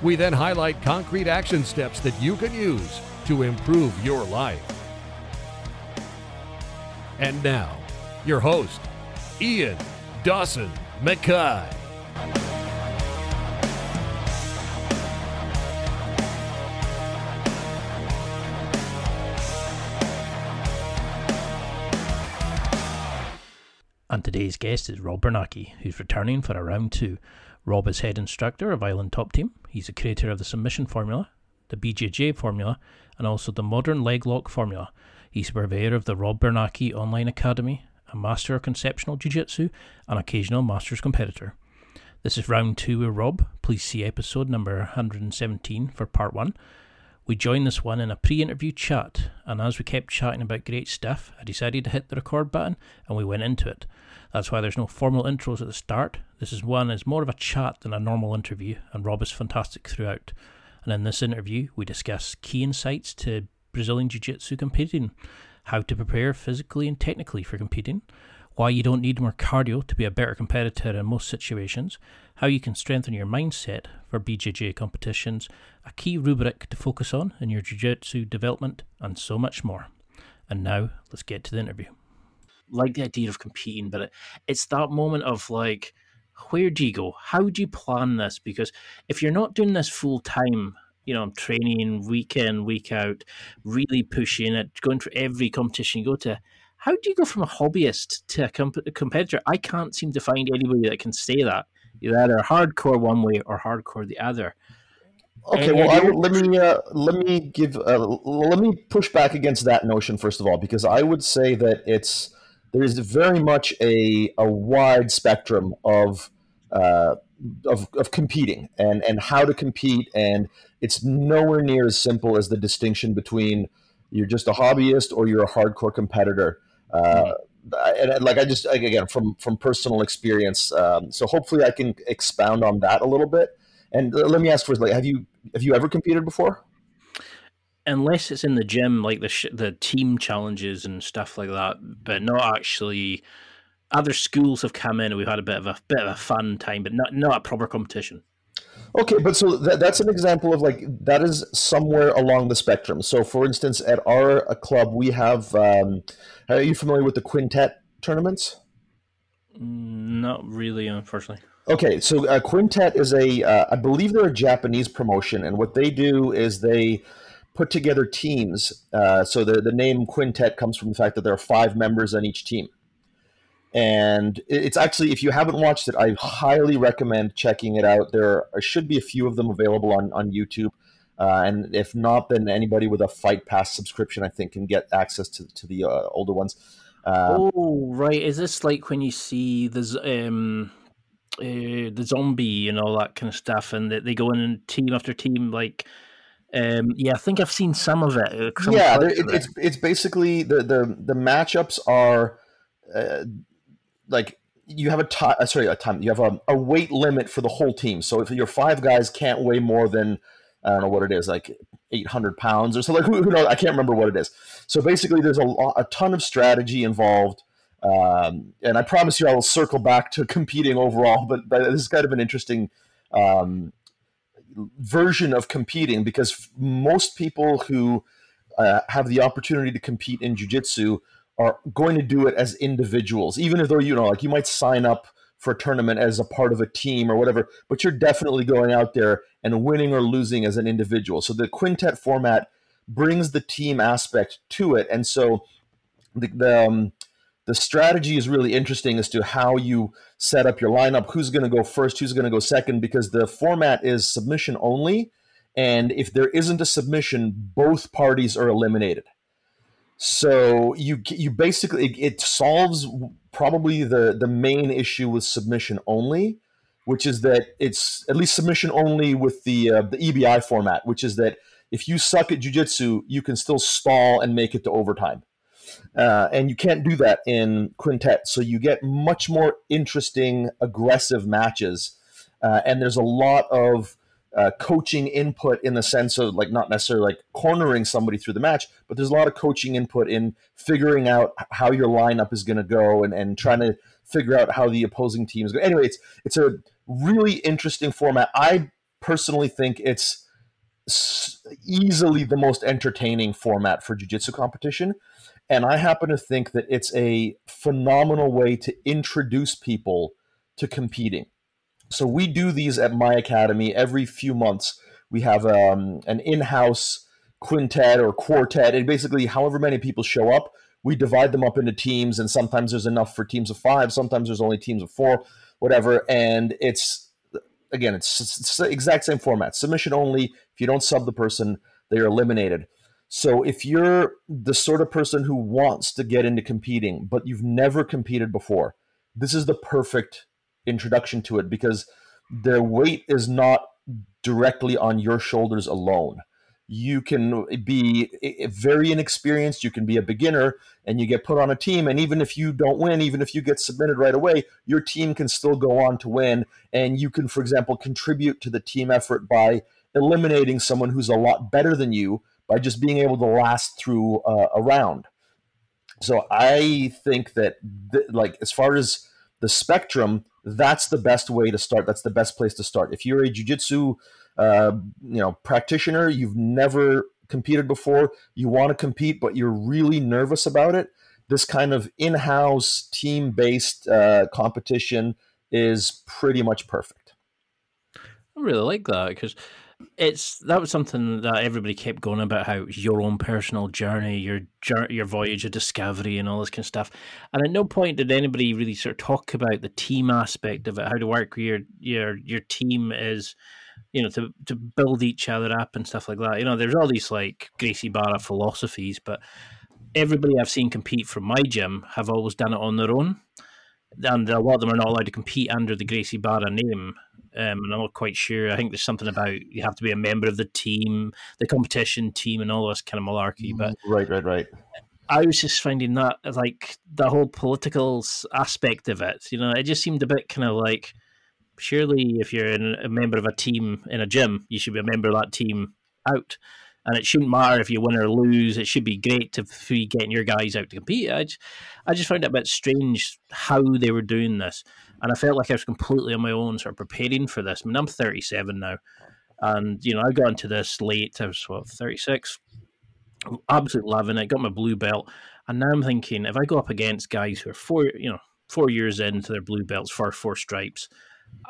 We then highlight concrete action steps that you can use to improve your life. And now, your host, Ian Dawson McKay. And today's guest is Rob Biernacki, who's returning for a round two. Rob is head instructor of Island Top Team. He's the creator of the submission formula, the BJJ formula, and also the modern leg lock formula. He's a purveyor of the Rob Biernacki Online Academy, a master of conceptual jiu-jitsu, and occasional masters competitor. This is round two with Rob. Please see episode number 117 for part one. We joined this one in a pre interview chat, and as we kept chatting about great stuff, I decided to hit the record button and we went into it. That's why there's no formal intros at the start. This is one is more of a chat than a normal interview, and Rob is fantastic throughout. And in this interview, we discuss key insights to Brazilian Jiu Jitsu competing, how to prepare physically and technically for competing, why you don't need more cardio to be a better competitor in most situations, how you can strengthen your mindset for BJJ competitions, a key rubric to focus on in your Jiu Jitsu development, and so much more. And now, let's get to the interview. Like the idea of competing, but it, it's that moment of like, where do you go? How do you plan this? Because if you're not doing this full time, you know, training week in, week out, really pushing it, going for every competition you go to. How do you go from a hobbyist to a, comp- a competitor? I can't seem to find anybody that can say that. You're either hardcore one way or hardcore the other. Okay, well, I, let me uh, let me give uh, let me push back against that notion first of all, because I would say that it's there is very much a a wide spectrum of uh, of, of competing and and how to compete, and it's nowhere near as simple as the distinction between you're just a hobbyist or you're a hardcore competitor. Uh, and, and, like I just like, again from from personal experience, um, so hopefully I can expound on that a little bit. And uh, let me ask first, like, have you have you ever competed before? Unless it's in the gym, like the sh- the team challenges and stuff like that, but not actually. Other schools have come in and we've had a bit of a bit of a fun time, but not not a proper competition. Okay, but so that, that's an example of like that is somewhere along the spectrum. So, for instance, at our club, we have. Um, are you familiar with the quintet tournaments? Mm, not really, unfortunately. Okay, so uh, Quintet is a, uh, I believe they're a Japanese promotion, and what they do is they put together teams. Uh, so the the name Quintet comes from the fact that there are five members on each team, and it's actually if you haven't watched it, I highly recommend checking it out. There should be a few of them available on on YouTube. Uh, and if not, then anybody with a Fight Pass subscription, I think, can get access to, to the uh, older ones. Um, oh, right. Is this like when you see the um, uh, the zombie and all that kind of stuff, and they, they go in and team after team. Like, um, yeah, I think I've seen some of it. Uh, some yeah, it, it's it's basically the the the matchups are uh, like you have a time. Uh, sorry, a time. You have a, a weight limit for the whole team. So if your five guys can't weigh more than I don't know what it is, like 800 pounds or so. Like who, who knows? I can't remember what it is. So basically, there's a, a ton of strategy involved. Um, and I promise you, I will circle back to competing overall. But, but this is kind of an interesting um, version of competing because most people who uh, have the opportunity to compete in jujitsu are going to do it as individuals, even if though you know, like you might sign up for a tournament as a part of a team or whatever, but you're definitely going out there and winning or losing as an individual. So the quintet format brings the team aspect to it, and so the, the um, the strategy is really interesting as to how you set up your lineup, who's going to go first, who's going to go second, because the format is submission only. And if there isn't a submission, both parties are eliminated. So you you basically it solves probably the the main issue with submission only, which is that it's at least submission only with the uh, the EBI format, which is that if you suck at jujitsu, you can still stall and make it to overtime. Uh, and you can't do that in quintet. So you get much more interesting, aggressive matches. Uh, and there's a lot of uh, coaching input in the sense of like not necessarily like cornering somebody through the match, but there's a lot of coaching input in figuring out how your lineup is going to go and, and trying to figure out how the opposing teams go. Anyway, it's it's a really interesting format. I personally think it's easily the most entertaining format for jiu-jitsu competition and i happen to think that it's a phenomenal way to introduce people to competing so we do these at my academy every few months we have um, an in-house quintet or quartet and basically however many people show up we divide them up into teams and sometimes there's enough for teams of five sometimes there's only teams of four whatever and it's again, it's, it's the exact same format. Submission only. If you don't sub the person, they are eliminated. So if you're the sort of person who wants to get into competing, but you've never competed before, this is the perfect introduction to it because their weight is not directly on your shoulders alone. You can be very inexperienced you can be a beginner and you get put on a team and even if you don't win even if you get submitted right away your team can still go on to win and you can for example contribute to the team effort by eliminating someone who's a lot better than you by just being able to last through uh, a round. So i think that th- like as far as the spectrum that's the best way to start. That's the best place to start. If you're a jiu-jitsu uh, you know practitioner you've never competed before you want to compete but you're really nervous about it this kind of in-house team-based uh, competition is pretty much perfect. I really like that because it's that was something that everybody kept going about how your own personal journey your your voyage of discovery and all this kind of stuff and at no point did anybody really sort of talk about the team aspect of it how to work your your your team is you know, to to build each other up and stuff like that. You know, there's all these like Gracie Barra philosophies, but everybody I've seen compete from my gym have always done it on their own. And a lot of them are not allowed to compete under the Gracie Barra name. Um, and I'm not quite sure. I think there's something about you have to be a member of the team, the competition team, and all this kind of malarkey. But right, right, right. I was just finding that like the whole political aspect of it. You know, it just seemed a bit kind of like surely if you're a member of a team in a gym, you should be a member of that team out. And it shouldn't matter if you win or lose. It should be great to be getting your guys out to compete. I just, I just found it a bit strange how they were doing this. And I felt like I was completely on my own, sort of preparing for this. I mean, I'm 37 now. And, you know, I got into this late. I was, what, 36? Absolutely loving it. Got my blue belt. And now I'm thinking, if I go up against guys who are four, you know, four years into their blue belts, for four stripes,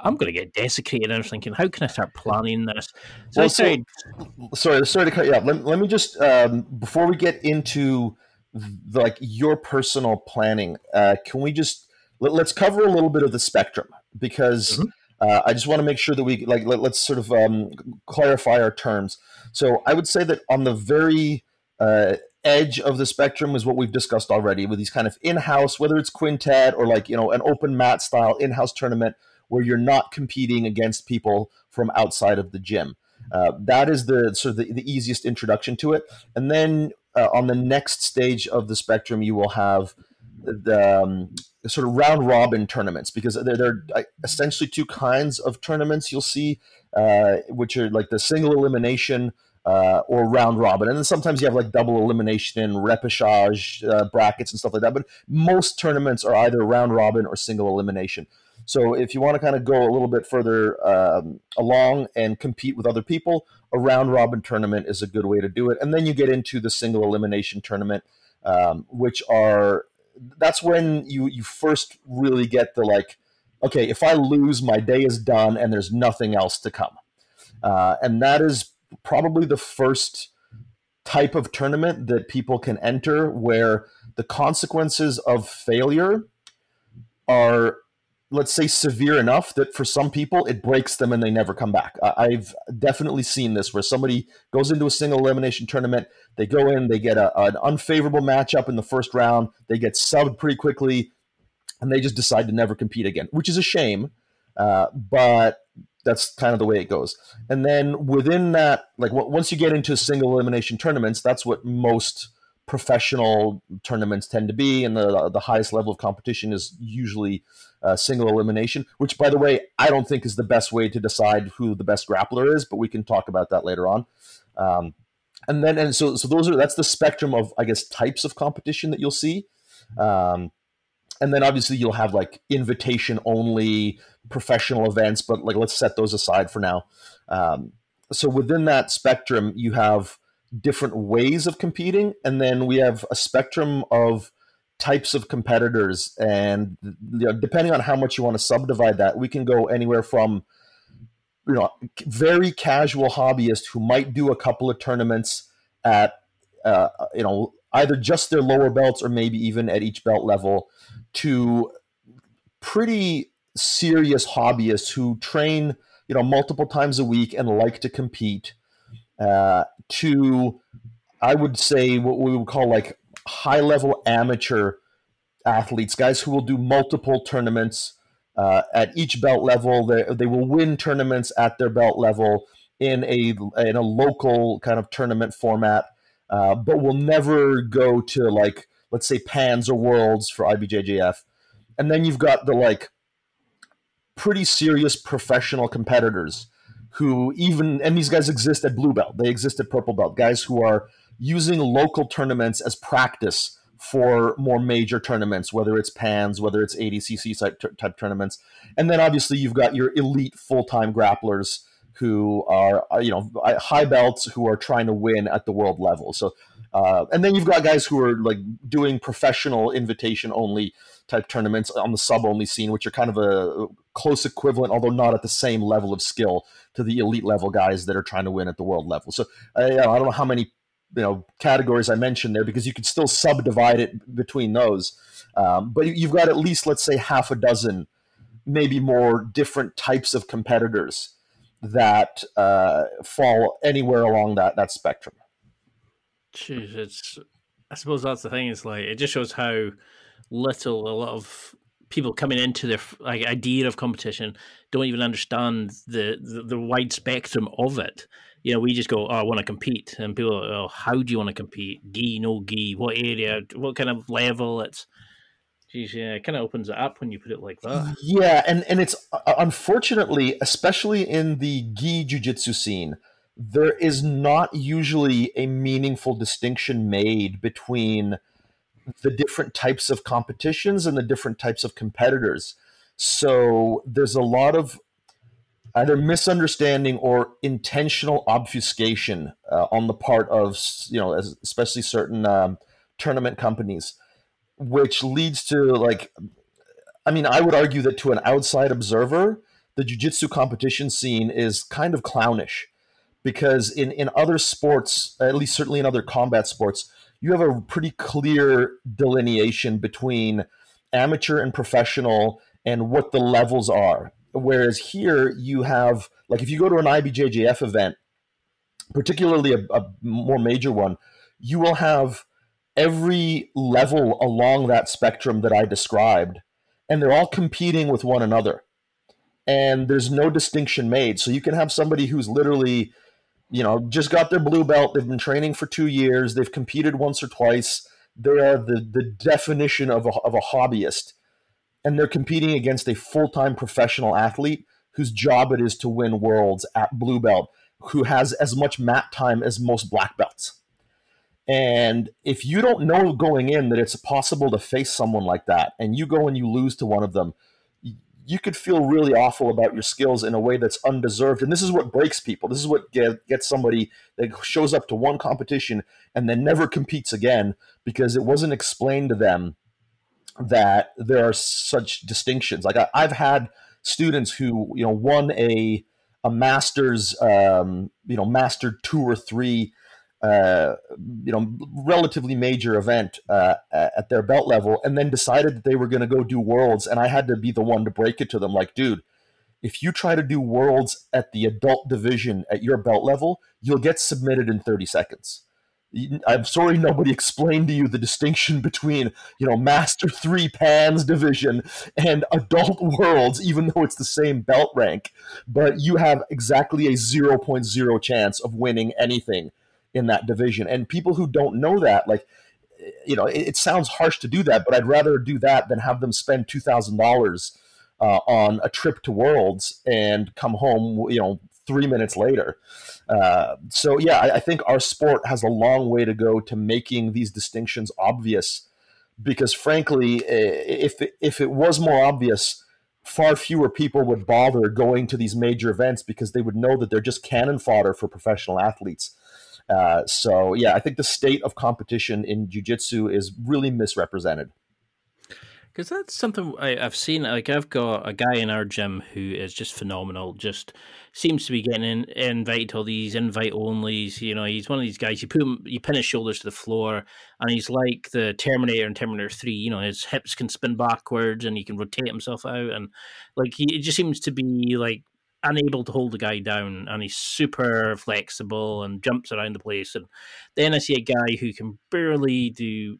I'm going to get desiccated. I was thinking, how can I start planning this? So well, I said, so, sorry, sorry to cut you off. Let, let me just um, before we get into the, like your personal planning, uh, can we just let, us cover a little bit of the spectrum because mm-hmm. uh, I just want to make sure that we like let, us sort of um, clarify our terms. So I would say that on the very uh, edge of the spectrum is what we've discussed already with these kind of in-house, whether it's quintet or like you know an open mat style in-house tournament where you're not competing against people from outside of the gym. Uh, that is the sort of the, the, easiest introduction to it. And then uh, on the next stage of the spectrum, you will have the, um, sort of round robin tournaments because there, are essentially two kinds of tournaments you'll see, uh, which are like the single elimination. Uh, or round robin, and then sometimes you have like double elimination and repechage uh, brackets and stuff like that. But most tournaments are either round robin or single elimination. So if you want to kind of go a little bit further um, along and compete with other people, a round robin tournament is a good way to do it. And then you get into the single elimination tournament, um, which are that's when you you first really get the like, okay, if I lose, my day is done, and there's nothing else to come. Uh, and that is probably the first type of tournament that people can enter where the consequences of failure are let's say severe enough that for some people it breaks them and they never come back. I've definitely seen this where somebody goes into a single elimination tournament, they go in, they get a, an unfavorable matchup in the first round, they get subbed pretty quickly, and they just decide to never compete again, which is a shame. Uh, but that's kind of the way it goes. And then within that, like once you get into single elimination tournaments, that's what most professional tournaments tend to be, and the the highest level of competition is usually uh, single elimination. Which, by the way, I don't think is the best way to decide who the best grappler is, but we can talk about that later on. Um, and then and so so those are that's the spectrum of I guess types of competition that you'll see. Um, and then obviously you'll have like invitation only professional events, but like let's set those aside for now. Um, so within that spectrum, you have different ways of competing, and then we have a spectrum of types of competitors, and you know, depending on how much you want to subdivide that, we can go anywhere from you know very casual hobbyists who might do a couple of tournaments at uh, you know either just their lower belts or maybe even at each belt level to pretty serious hobbyists who train you know multiple times a week and like to compete. Uh, to i would say what we would call like high level amateur athletes guys who will do multiple tournaments uh, at each belt level. They, they will win tournaments at their belt level in a in a local kind of tournament format uh, but will never go to like let's say pans or worlds for ibjjf and then you've got the like pretty serious professional competitors who even and these guys exist at blue belt. They exist at purple belt. Guys who are using local tournaments as practice for more major tournaments whether it's pans whether it's adcc type tournaments. And then obviously you've got your elite full-time grapplers who are you know high belts who are trying to win at the world level. So uh, and then you've got guys who are like doing professional invitation only type tournaments on the sub only scene, which are kind of a close equivalent, although not at the same level of skill to the elite level guys that are trying to win at the world level. So uh, I don't know how many you know categories I mentioned there because you could still subdivide it between those. Um, but you've got at least let's say half a dozen, maybe more different types of competitors that uh, fall anywhere along that that spectrum. Jeez, it's. I suppose that's the thing. Is like it just shows how little a lot of people coming into their like idea of competition don't even understand the, the, the wide spectrum of it. You know, we just go, "Oh, I want to compete," and people, are, "Oh, how do you want to compete? Gi, no gi? What area? What kind of level?" It's, geez, yeah, it kind of opens it up when you put it like that. Yeah, and and it's uh, unfortunately, especially in the gi jujitsu scene, there is not usually a meaningful distinction made between the different types of competitions and the different types of competitors. So there's a lot of either misunderstanding or intentional obfuscation uh, on the part of you know especially certain um, tournament companies, which leads to like, I mean, I would argue that to an outside observer, the jiu-jitsu competition scene is kind of clownish because in in other sports, at least certainly in other combat sports you have a pretty clear delineation between amateur and professional and what the levels are. Whereas here you have, like, if you go to an IBJJF event, particularly a, a more major one, you will have every level along that spectrum that I described, and they're all competing with one another. And there's no distinction made. So you can have somebody who's literally you know, just got their blue belt. They've been training for two years. They've competed once or twice. They are the, the definition of a, of a hobbyist. And they're competing against a full time professional athlete whose job it is to win worlds at blue belt, who has as much mat time as most black belts. And if you don't know going in that it's possible to face someone like that, and you go and you lose to one of them, you could feel really awful about your skills in a way that's undeserved. And this is what breaks people. This is what get, gets somebody that shows up to one competition and then never competes again because it wasn't explained to them that there are such distinctions. Like I, have had students who, you know, won a a master's, um, you know, master two or three uh, you know, relatively major event uh, at their belt level, and then decided that they were going to go do worlds, and I had to be the one to break it to them, like, dude, if you try to do worlds at the adult division at your belt level, you'll get submitted in 30 seconds. I'm sorry nobody explained to you the distinction between, you know, Master 3 Pans division and Adult Worlds, even though it's the same belt rank. But you have exactly a 0.0 chance of winning anything in that division. And people who don't know that, like, you know, it, it sounds harsh to do that, but I'd rather do that than have them spend $2,000 uh, on a trip to Worlds and come home, you know, three minutes later. Uh, so yeah, I, I, think our sport has a long way to go to making these distinctions obvious. Because frankly, if if it was more obvious, far fewer people would bother going to these major events because they would know that they're just cannon fodder for professional athletes. Uh, so yeah, I think the state of competition in jiu-jitsu is really misrepresented because that's something I, have seen. Like I've got a guy in our gym who is just phenomenal. Just seems to be getting in, invited to all these invite onlys. You know, he's one of these guys. You put him, you pin his shoulders to the floor, and he's like the Terminator in Terminator Three. You know, his hips can spin backwards, and he can rotate himself out, and like he it just seems to be like unable to hold the guy down and he's super flexible and jumps around the place and then I see a guy who can barely do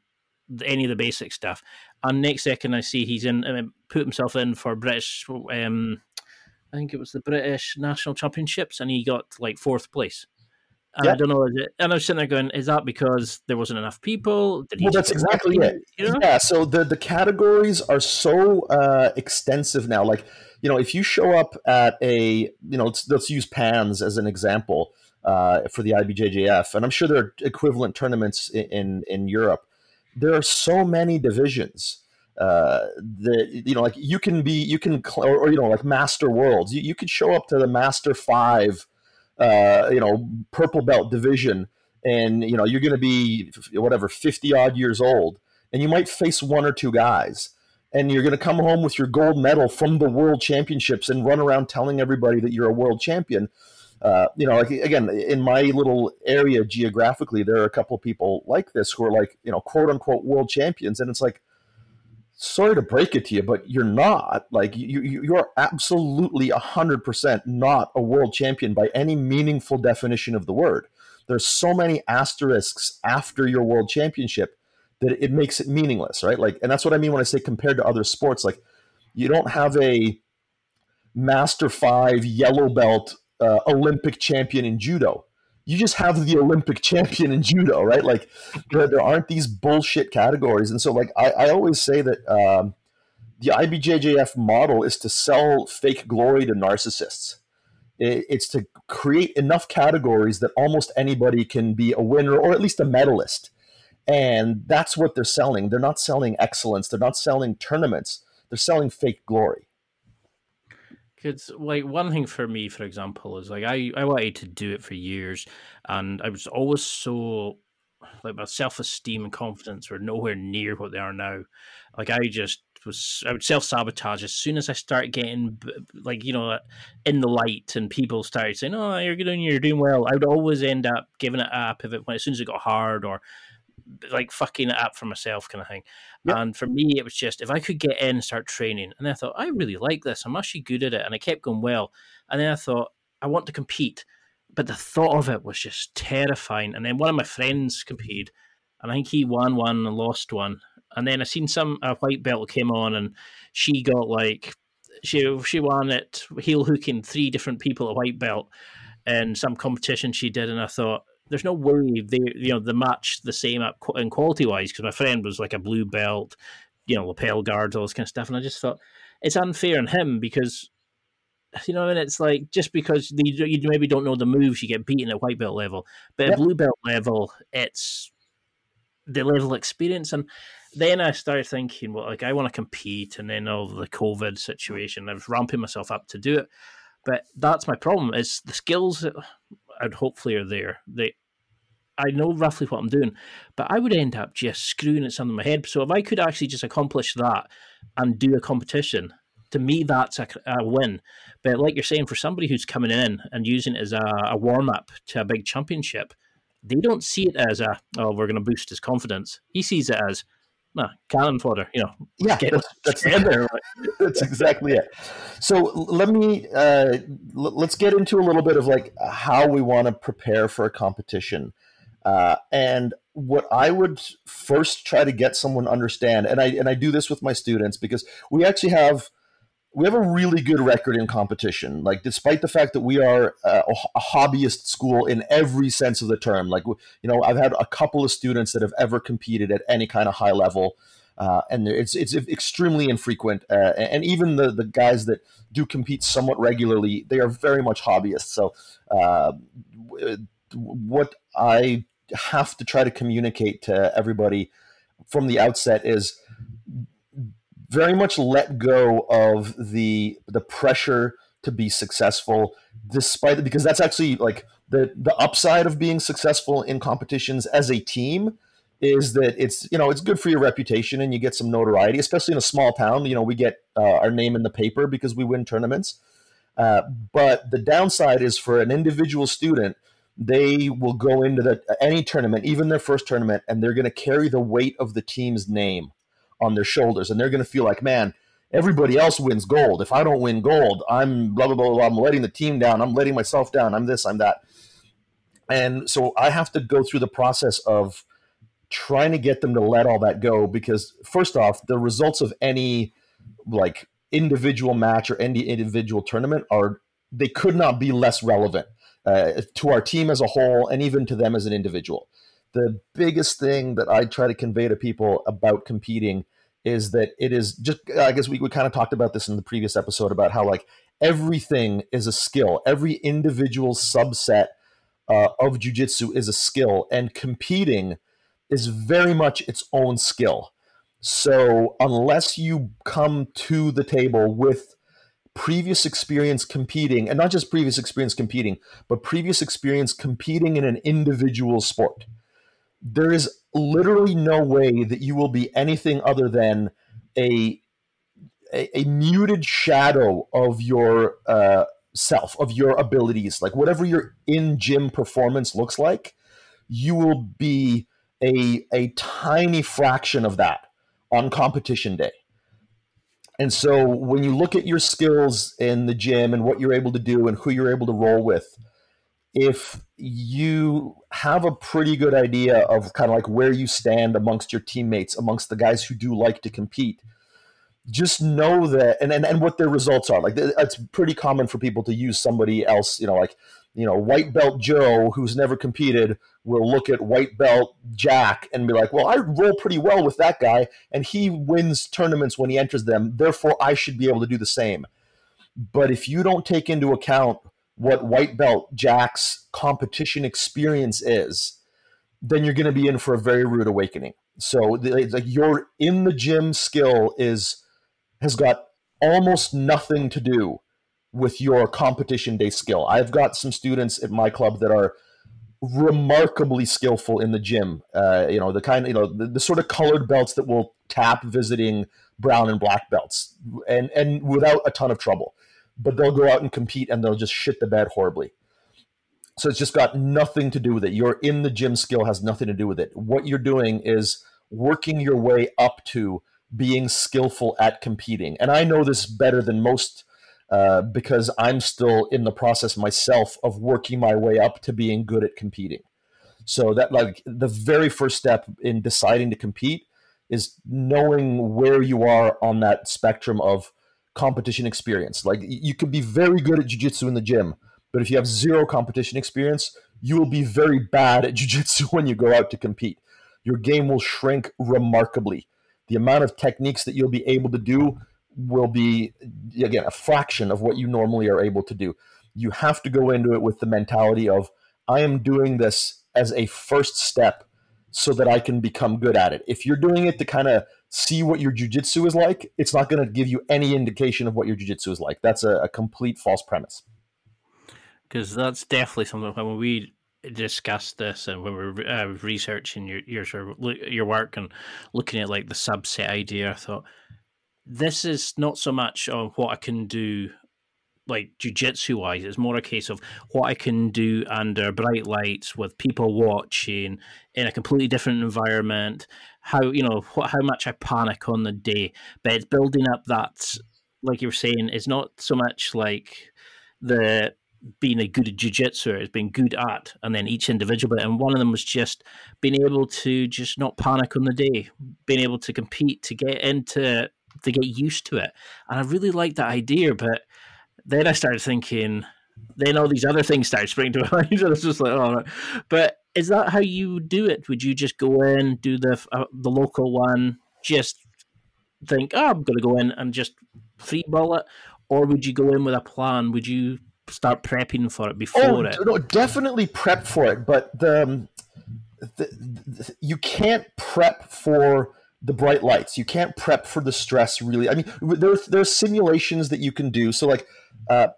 any of the basic stuff and next second, I see he's in uh, put himself in for British. Um, I think it was the British National Championships, and he got like fourth place. And yeah. I don't know. It, and I was sitting there going, "Is that because there wasn't enough people?" well, that's exactly it. You know? Yeah. So the the categories are so uh, extensive now. Like you know, if you show up at a you know, let's let's use Pans as an example uh, for the IBJJF, and I'm sure there are equivalent tournaments in, in, in Europe there are so many divisions uh, that you know, like you can be, you can, or, or you know, like Master Worlds. You, you could show up to the Master Five, uh, you know, purple belt division, and you know you're going to be whatever fifty odd years old, and you might face one or two guys, and you're going to come home with your gold medal from the World Championships and run around telling everybody that you're a world champion. Uh, you know, like again, in my little area geographically, there are a couple of people like this who are like, you know, quote unquote world champions, and it's like, sorry to break it to you, but you're not. Like you, you are absolutely hundred percent not a world champion by any meaningful definition of the word. There's so many asterisks after your world championship that it makes it meaningless, right? Like, and that's what I mean when I say compared to other sports. Like, you don't have a master five yellow belt uh, Olympic champion in judo. You just have the Olympic champion in judo, right? Like there, there aren't these bullshit categories. And so, like, I, I always say that um, the IBJJF model is to sell fake glory to narcissists. It, it's to create enough categories that almost anybody can be a winner or at least a medalist. And that's what they're selling. They're not selling excellence. They're not selling tournaments. They're selling fake glory. Because like one thing for me, for example, is like I I wanted to do it for years, and I was always so like my self esteem and confidence were nowhere near what they are now. Like I just was I would self sabotage as soon as I start getting like you know uh, in the light and people started saying oh you're doing you're doing well. I would always end up giving it up if it when as soon as it got hard or like fucking it up for myself kind of thing. Yep. And for me, it was just if I could get in and start training, and I thought I really like this. I'm actually good at it, and I kept going well. And then I thought I want to compete, but the thought of it was just terrifying. And then one of my friends competed, and I think he won one and lost one. And then I seen some a white belt came on, and she got like she she won it heel hooking three different people at white belt in some competition she did, and I thought there's no way they you know the match the same up in quality wise because my friend was like a blue belt, you know, lapel guards, all this kind of stuff, and I just thought it's unfair on him because you know, and it's like just because you, you maybe don't know the moves, you get beaten at white belt level, but yep. at blue belt level, it's the level of experience. And then I started thinking, well, like I want to compete, and then all the COVID situation, I was ramping myself up to do it. But that's my problem. Is the skills I'd hopefully are there. They, I know roughly what I'm doing, but I would end up just screwing at something in my head. So if I could actually just accomplish that and do a competition, to me that's a, a win. But like you're saying, for somebody who's coming in and using it as a, a warm up to a big championship, they don't see it as a oh we're going to boost his confidence. He sees it as no cannon fodder. You know, yeah, that's, that's, that's exactly it. So let me uh, l- let's get into a little bit of like how we want to prepare for a competition. Uh, and what I would first try to get someone to understand, and I and I do this with my students because we actually have we have a really good record in competition. Like, despite the fact that we are a, a, hobbyist school in every sense of the term, like, you know, I've had a couple of students that have ever competed at any kind of high level. Uh, and it's it's extremely infrequent. Uh, and even the the guys that do compete somewhat regularly, they are very much hobbyists. So, uh, what I have to try to communicate to everybody from the outset is very much let go of the the pressure to be successful despite because that's actually like the the upside of being successful in competitions as a team is that it's you know it's good for your reputation and you get some notoriety especially in a small town. You know we get uh, our name in the paper because we win tournaments. Uh, but the downside is for an individual student they will go into the, any tournament even their first tournament and they're going to carry the weight of the team's name on their shoulders, and they're going to feel like, man, everybody else wins gold. If I don't win gold, I'm blah, blah blah blah. I'm letting the team down. I'm letting myself down. I'm this. I'm that. And so I have to go through the process of trying to get them to let all that go because first off, the results of any like individual match or any individual tournament are they could not be less relevant uh, to our team as a whole and even to them as an individual the biggest thing that I try to convey to people about competing is that it is just I guess we, we kind of talked about this in the previous episode about how like everything is a skill. Every individual subset uh, of jujitsu is a skill, and competing is very much its own skill. So unless you come to the table with previous experience competing, and not just previous experience competing, but previous experience competing in an individual sport, there is literally no way that you will be anything other than a a, a muted shadow of your uh, self, of your abilities, like whatever your in gym performance looks like, you will be a a tiny fraction of that on competition day. And so when you look at your skills in the gym and what you're able to do and who you're able to roll with, if you have a pretty good idea of kind of like where you stand amongst your teammates, amongst the guys who do like to compete, just know that and, and, and what their results are. Like it's pretty common for people to use somebody else, you know, like, you know, white belt Joe, who's never competed, will look at white belt Jack and be like, well, I roll pretty well with that guy, and he wins tournaments when he enters them. Therefore, I should be able to do the same. But if you don't take into account what white belt Jack's competition experience is, then you're going to be in for a very rude awakening. So like your in the gym skill is has got almost nothing to do with your competition day skill. I've got some students at my club that are remarkably skillful in the gym. Uh, you know, the kind you know, the, the, sort of colored belts that will tap visiting brown and black belts and, and without a ton of trouble but they'll go out and compete and they'll just shit the bed horribly. So it's just got nothing to do with it. Your in the gym skill has nothing to do with it. What you're doing is working your way up to being skillful at competing. And I know this better than most uh, because I'm still in the process myself of working my way up to being good at competing. So that like the very first step in deciding to compete is knowing where you are on that spectrum of competition experience. Like you could be very good at jiu-jitsu in the gym, but if you have zero competition experience, you will be very bad at jiu-jitsu when you go out to compete. Your game will shrink remarkably. The amount of techniques that you'll be able to do will be again a fraction of what you normally are able to do. You have to go into it with the mentality of I am doing this as a first step so that I can become good at it. If you're doing it to kind of see what your jujitsu is like, it's not going to give you any indication of what your jujitsu is like. That's a, a complete false premise. Because that's definitely something when we discussed this and when we were uh, researching your your your work and looking at like the subset idea, I thought this is not so much on what I can do like jujitsu wise. It's more a case of what I can do under bright lights with people watching in a completely different environment. How you know what, how much I panic on the day, but it's building up that, like you were saying, it's not so much like the being a good jiu-jitsu it's being good at and then each individual bit and one of them was just being able to just not panic on the day being able to compete to get into to get used to it and i really liked that idea but then i started thinking then all these other things started springing to my mind and it's just like oh but is that how you do it would you just go in do the uh, the local one just think oh i'm going to go in and just free ball it or would you go in with a plan would you start prepping for it before oh, it. No, definitely prep for it, but the, um, the, the, you can't prep for the bright lights. You can't prep for the stress. Really, I mean, there there are simulations that you can do. So, like, uh,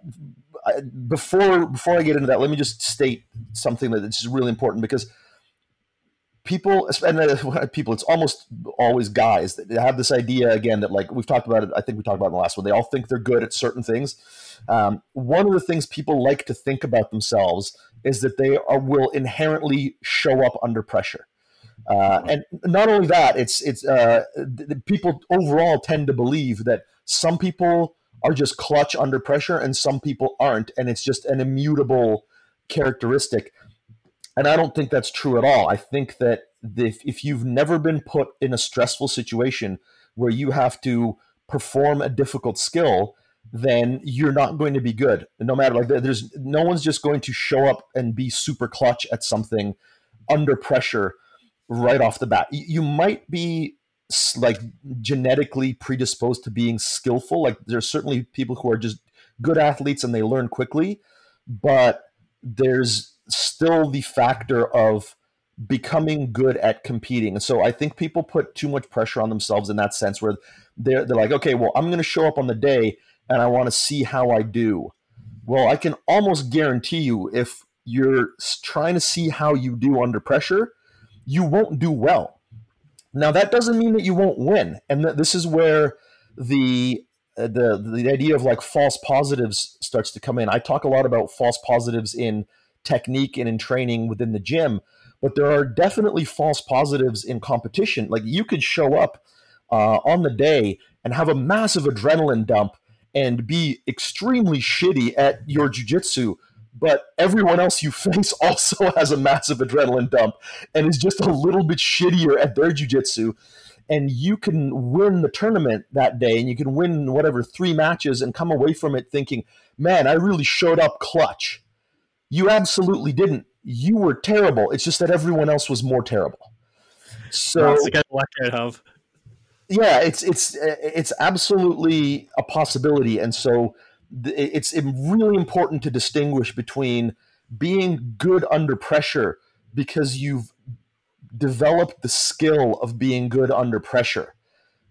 before before I get into that, let me just state something that is really important because people and people it's almost always guys that have this idea again that like we've talked about it i think we talked about in the last one they all think they're good at certain things um, one of the things people like to think about themselves is that they are, will inherently show up under pressure. Uh, and not only that, it's it's uh, people overall tend to believe that some people are just clutch under pressure and some people aren't, and it's just an immutable characteristic. And I don't think that's true at all. I think that if, if you've never been put in a stressful situation where you have to perform a difficult skill, then you're not going to be good. No matter like there's no one's just going to show up and be super clutch at something under pressure right off the bat. You might be like genetically predisposed to being skillful. Like there's certainly people who are just good athletes and they learn quickly, but there's still the factor of becoming good at competing. And so I think people put too much pressure on themselves in that sense where they're, they're like, okay, well, I'm going to show up on the day and I want to see how I do. Well, I can almost guarantee you if you're trying to see how you do under pressure, you won't do well. Now that doesn't mean that you won't win, and this is where the uh, the the idea of like false positives starts to come in. I talk a lot about false positives in technique and in training within the gym, but there are definitely false positives in competition. Like you could show up uh, on the day and have a massive adrenaline dump and be extremely shitty at your jujitsu, but everyone else you face also has a massive adrenaline dump and is just a little bit shittier at their jujitsu. And you can win the tournament that day and you can win whatever three matches and come away from it thinking, man, I really showed up clutch. You absolutely didn't. You were terrible. It's just that everyone else was more terrible. So that's the kind of luck I have yeah, it's it's it's absolutely a possibility, and so it's really important to distinguish between being good under pressure because you've developed the skill of being good under pressure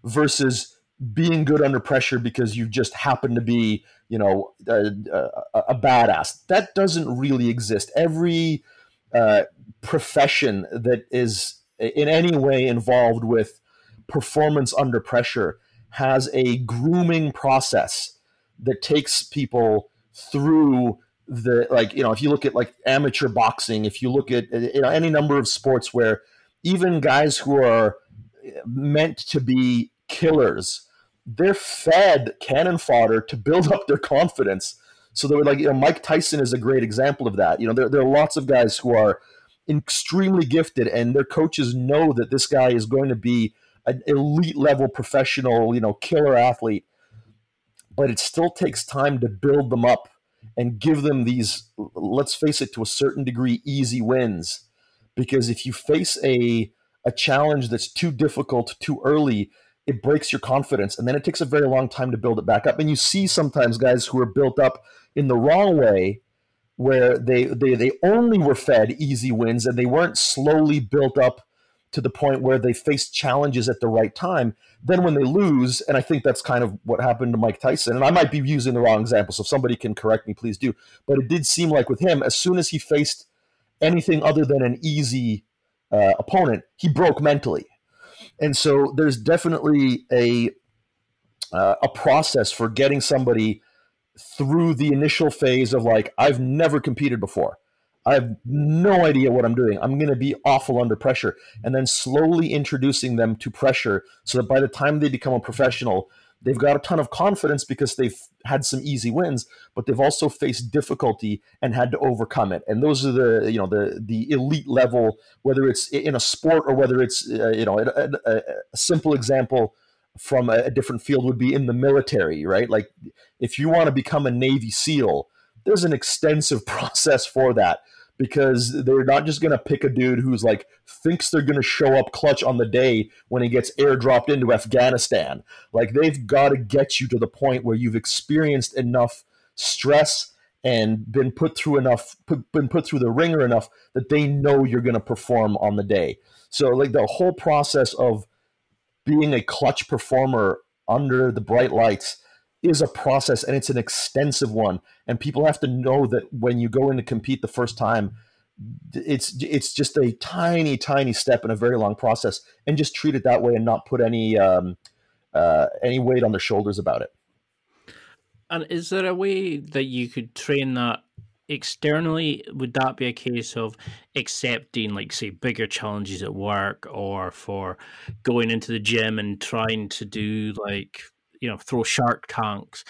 versus being good under pressure because you just happen to be you know a, a, a badass. That doesn't really exist. Every uh, profession that is in any way involved with performance under pressure has a grooming process that takes people through the like you know if you look at like amateur boxing if you look at uh, you know any number of sports where even guys who are meant to be killers they're fed cannon fodder to build up their confidence so they were like you know mike tyson is a great example of that you know there, there are lots of guys who are extremely gifted and their coaches know that this guy is going to be an elite level professional, you know, killer athlete. But it still takes time to build them up and give them these, let's face it, to a certain degree, easy wins. Because if you face a a challenge that's too difficult too early, it breaks your confidence, and then it takes a very long time to build it back up. And you see sometimes guys who are built up in the wrong way, where they they they only were fed easy wins and they weren't slowly built up to the point where they face challenges at the right time. Then when they lose, and I think that's kind of what happened to Mike Tyson, and I might be using the wrong example, so if somebody can correct me, please do. But it did seem like with him, as soon as he faced anything other than an easy uh, opponent, he broke mentally. And so there's definitely a uh, a process for getting somebody through the initial phase of like I've never competed before. I have no idea what I'm doing. I'm going to be awful under pressure. And then slowly introducing them to pressure so that by the time they become a professional, they've got a ton of confidence because they've had some easy wins, but they've also faced difficulty and had to overcome it. And those are the, you know, the, the elite level, whether it's in a sport or whether it's, uh, you know, a, a, a simple example from a, a different field would be in the military, right? Like if you want to become a Navy SEAL, there's an extensive process for that because they're not just going to pick a dude who's like thinks they're going to show up clutch on the day when he gets airdropped into Afghanistan. Like they've got to get you to the point where you've experienced enough stress and been put through enough put, been put through the ringer enough that they know you're going to perform on the day. So like the whole process of being a clutch performer under the bright lights is a process and it's an extensive one. And people have to know that when you go in to compete the first time it's it's just a tiny tiny step in a very long process and just treat it that way and not put any um, uh, any weight on their shoulders about it. And is there a way that you could train that externally? Would that be a case of accepting like say bigger challenges at work or for going into the gym and trying to do like you know throw shark tanks.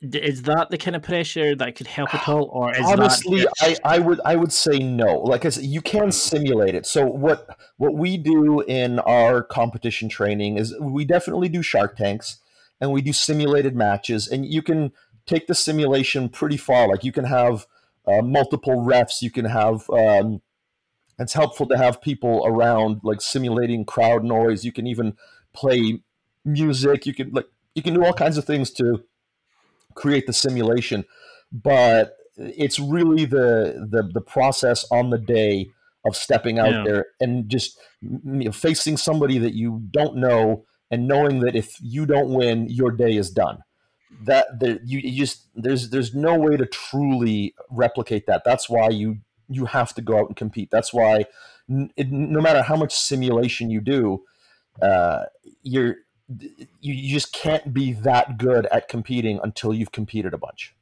Is that the kind of pressure that could help at all or honestly I, I would i would say no. Like i said you can mm. simulate it. So what what we do in our competition training is we definitely do shark tanks and we do simulated matches and you can take the simulation pretty far. Like you can have uh, multiple refs. You can have um, it's helpful to have people around like simulating crowd noise. You can even play music. You can like you can do all kinds of things to create the simulation, but it's really the the, the process on the day of stepping out yeah. there and just you know, facing somebody that you don't know and knowing that if you don't win, your day is done. That the, you, you just there's there's no way to truly replicate that. That's why you you have to go out and compete. That's why it, no matter how much simulation you do, uh, you're you, you just can't be that good at competing until you've competed a bunch.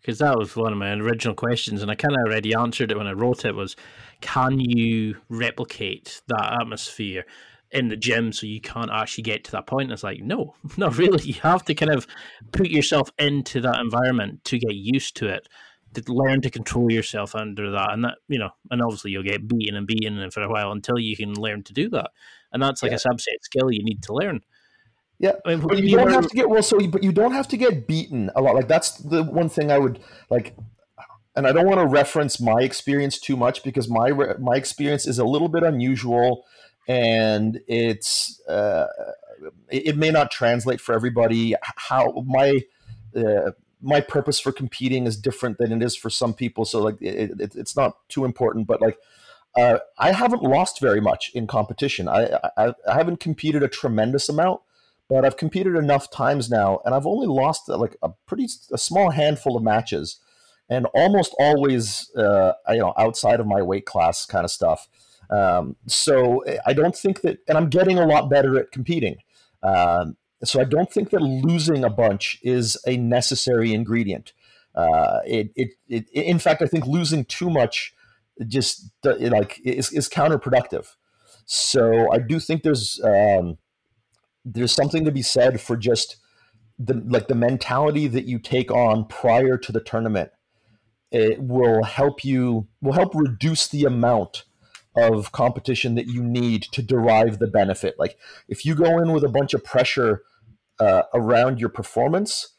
Because that was one of my original questions and i kind of already answered it when i wrote it was can you replicate that atmosphere in the gym so you can't actually get to that point? And it's like no not really. You have to kind of put yourself into that environment to get used to it to learn to control yourself under that. And that you know and obviously you'll get beaten and beaten for a while until you can learn to do that and that's like yeah. a subset skill you need to learn. Yeah, I mean, but you, you don't have to get well. So, but you don't have to get beaten a lot. Like that's the one thing I would like. And I don't want to reference my experience too much because my my experience is a little bit unusual, and it's uh, it, may not translate for everybody. How my uh, my purpose for competing is different than it is for some people. So like it, it, it's not too important, but like uh, I haven't lost very much in competition. I, I, I haven't competed a tremendous amount, but I've competed enough times now, and I've only lost uh, like a pretty a small handful of matches, and almost always uh, you know outside of my weight class kind of stuff. Um, so I don't think that, and I'm getting a lot better at competing. Um, so I don't think that losing a bunch is a necessary ingredient. Uh, it, it, it, in fact, I think losing too much just like is, is counterproductive. So I do think there's um, there's something to be said for just the like the mentality that you take on prior to the tournament. It will help you will help reduce the amount of competition that you need to derive the benefit. Like if you go in with a bunch of pressure uh, around your performance,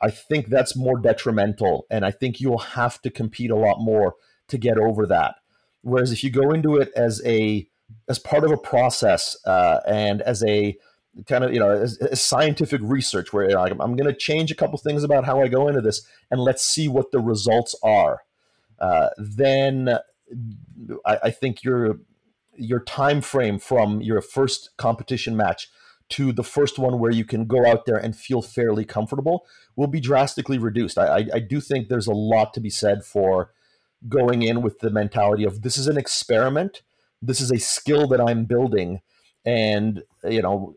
I think that's more detrimental, and I think you'll have to compete a lot more to get over that. Whereas if you go into it as a as part of a process uh, and as a kind of you know as, as scientific research where I'm, I'm going to change a couple things about how I go into this and let's see what the results are. Uh, then I, I think your your time frame from your first competition match to the first one where you can go out there and feel fairly comfortable will be drastically reduced. I, I, I do think there's a lot to be said for going in with the mentality of this is an experiment, this is a skill that I'm building, and you know,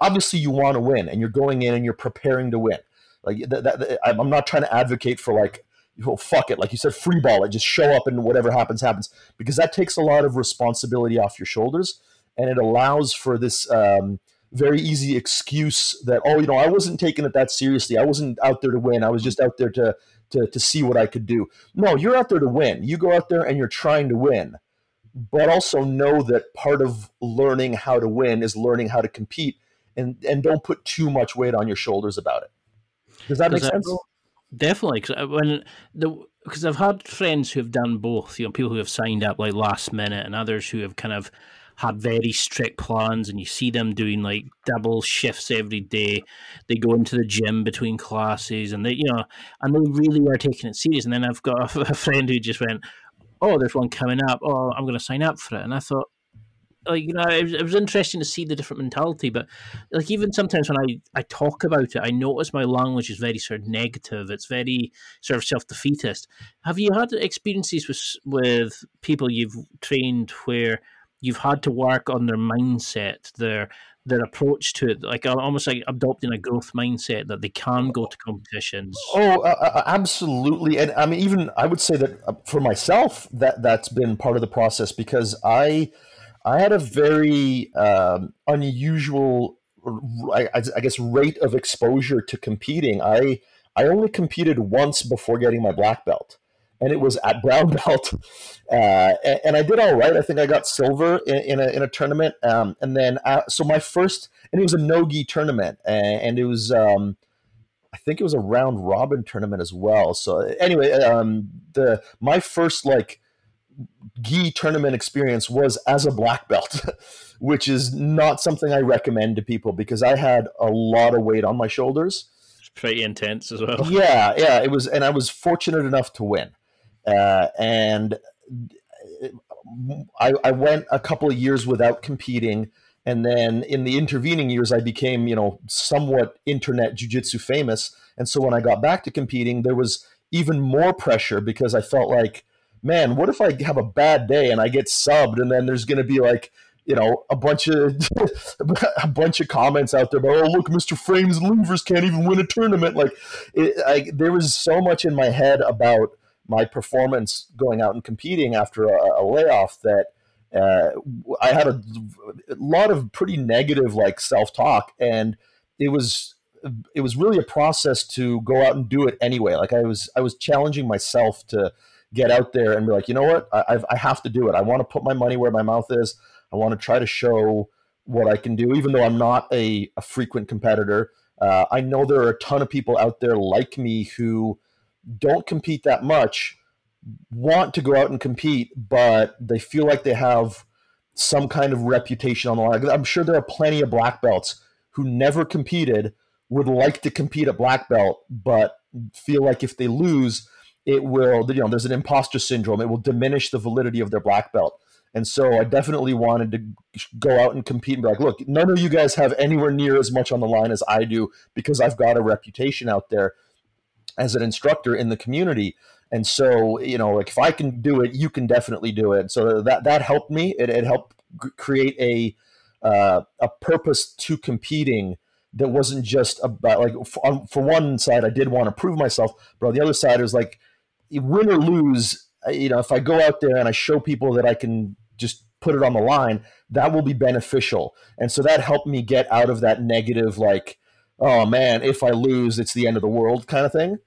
obviously you want to win, and you're going in and you're preparing to win. Like that, that, I'm not trying to advocate for like oh, fuck it, like you said, free ball it, just show up and whatever happens happens, because that takes a lot of responsibility off your shoulders, and it allows for this. Um, very easy excuse that oh you know I wasn't taking it that seriously. I wasn't out there to win. I was just out there to to to see what I could do. No you're out there to win. You go out there and you're trying to win. But also know that part of learning how to win is learning how to compete and and don't put too much weight on your shoulders about it. Does that make sense? Definitely because when the because I've had friends who have done both you know people who have signed up like last minute and others who have kind of had very strict plans and you see them doing like double shifts every day. They go into the gym between classes and they you know and they really are taking it serious. And then i've got a, a friend who just went oh there's one coming up. Oh i'm going to sign up for it. And i thought like you know it was, it was, interesting to see the different mentality but like even sometimes when i i talk about it i notice my language is very sort of negative. It's very sort of self-defeatist. Have you had experiences with with people you've trained where you've had to work on their mindset, their their approach to it, like almost like adopting a growth mindset that they can go to competitions. Oh, uh, absolutely, and I mean, even I would say that uh, for myself, that that's been part of the process because I I had a very um, unusual, I, I guess, rate of exposure to competing. I I only competed once before getting my black belt and it was at brown belt, uh, and, and, I did all right. I think I got silver in, in a, in a tournament, um, and then uh, so my first, and it was a no-gi tournament, and, and it was, um, I think it was a round robin tournament as well. So anyway, um, the my first like gi tournament experience was as a black belt, which is not something I recommend to people because I had a lot of weight on my shoulders. It's pretty intense as well. Yeah, yeah, it was, and I was fortunate enough to win. Uh, and I, I went a couple of years without competing. And then in the intervening years, I became, you know, somewhat internet jujitsu famous. And so when I got back to competing, there was even more pressure because I felt like, man, what if I have a bad day and I get subbed and then there's going to be like, you know, a bunch of a bunch of comments out there about, oh look, Mr. Frames Levers can't even win a tournament. Like, it, I, there was so much in my head about my performance going out and competing after a, a layoff that uh, I had a, a, lot of pretty negative like self talk, and it was it was really a process to go out and do it anyway. Like I was I was challenging myself to get out there and be like, you know what, I, I've, I have to do it. I want to put my money where my mouth is. I want to try to show what I can do, even though I'm not a, a frequent competitor. Uh, I know there are a ton of people out there like me who don't compete that much want to go out and compete, but they feel like they have some kind of reputation on the line. I'm sure there are plenty of black belts who never competed, would like to compete at black belt, but feel like if they lose, it will, you know, there's an imposter syndrome. It will diminish the validity of their black belt. And so I definitely wanted to go out and compete and be like, look, none of you guys have anywhere near as much on the line as I do because I've got a reputation out there as an instructor in the community. And so, you know, like if I can do it, you can definitely do it. So that that helped me. It, it helped create a uh, a purpose to competing that wasn't just about like for, for one side, I did want to prove myself, but on the other side, it was like win or lose. You know, if I go out there and I show people that I can just put it on the line, that will be beneficial. And so that helped me get out of that negative, like, oh man, if I lose, it's the end of the world kind of thing.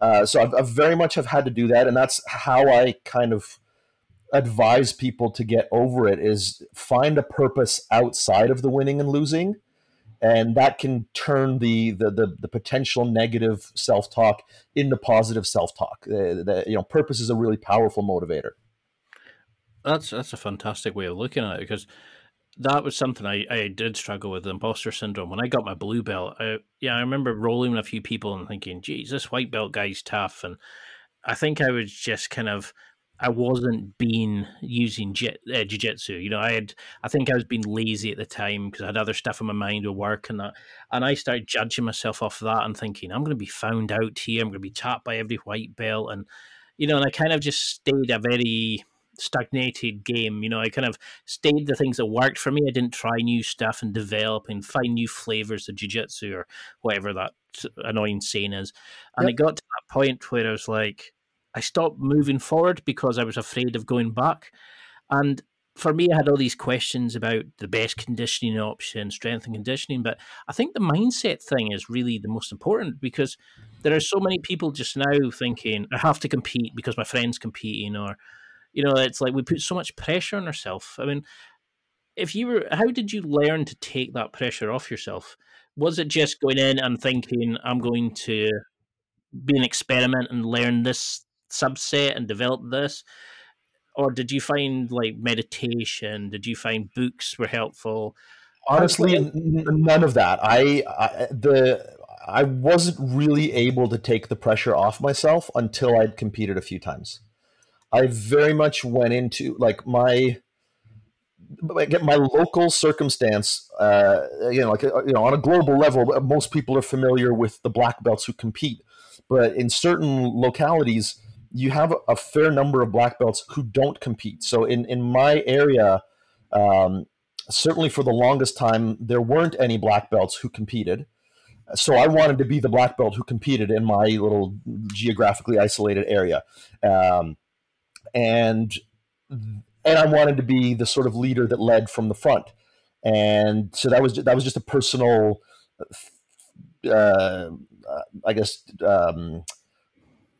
Uh, so I've, I've, very much have had to do that, and that's how I kind of advise people to get over it: is find a purpose outside of the winning and losing, and that can turn the the the, the potential negative self talk into positive self talk. Uh, you know, purpose is a really powerful motivator. That's that's a fantastic way of looking at it because that was something I, I did struggle with imposter syndrome when I got my blue belt. I, yeah, I remember rolling with a few people and thinking, "Geez, this white belt guy's tough." And I think I was just kind of I wasn't being using jet, uh, jiu-jitsu. You know, I had I think I was being lazy at the time because I had other stuff in my mind with work and that. And I started judging myself off that and thinking, I'm going to be found out here. I'm going to be tapped by every white belt, and you know, and I kind of just stayed a very stagnated game. You know, I kind of stayed the things that worked for me. I didn't try new stuff and develop and find new flavors of jiu-jitsu or whatever that annoying saying is. And yep. it got to that point where I was like, I stopped moving forward because I was afraid of going back. And for me, I had all these questions about the best conditioning option, strength and conditioning. But I think the mindset thing is really the most important because there are so many people just now thinking, I have to compete because my friend's competing, or, you know, it's like we put so much pressure on ourselves. I mean, if you were, how did you learn to take that pressure off yourself? Was it just going in and thinking, I'm going to be an experiment and learn this subset and develop this? or did you find like meditation? Did you find books were helpful? Honestly, none of that. I, I the I wasn't really able to take the pressure off myself until I'd competed a few times. I very much went into like my my local circumstance. Uh, you know, like uh, you know, on a global level, most people are familiar with the black belts who compete, but in certain localities, you have a fair number of black belts who don't compete. So in in my area, um, certainly for the longest time, there weren't any black belts who competed. So I wanted to be the black belt who competed in my little geographically isolated area, um, and and I wanted to be the sort of leader that led from the front. And so that was that was just a personal, uh, I guess. Um,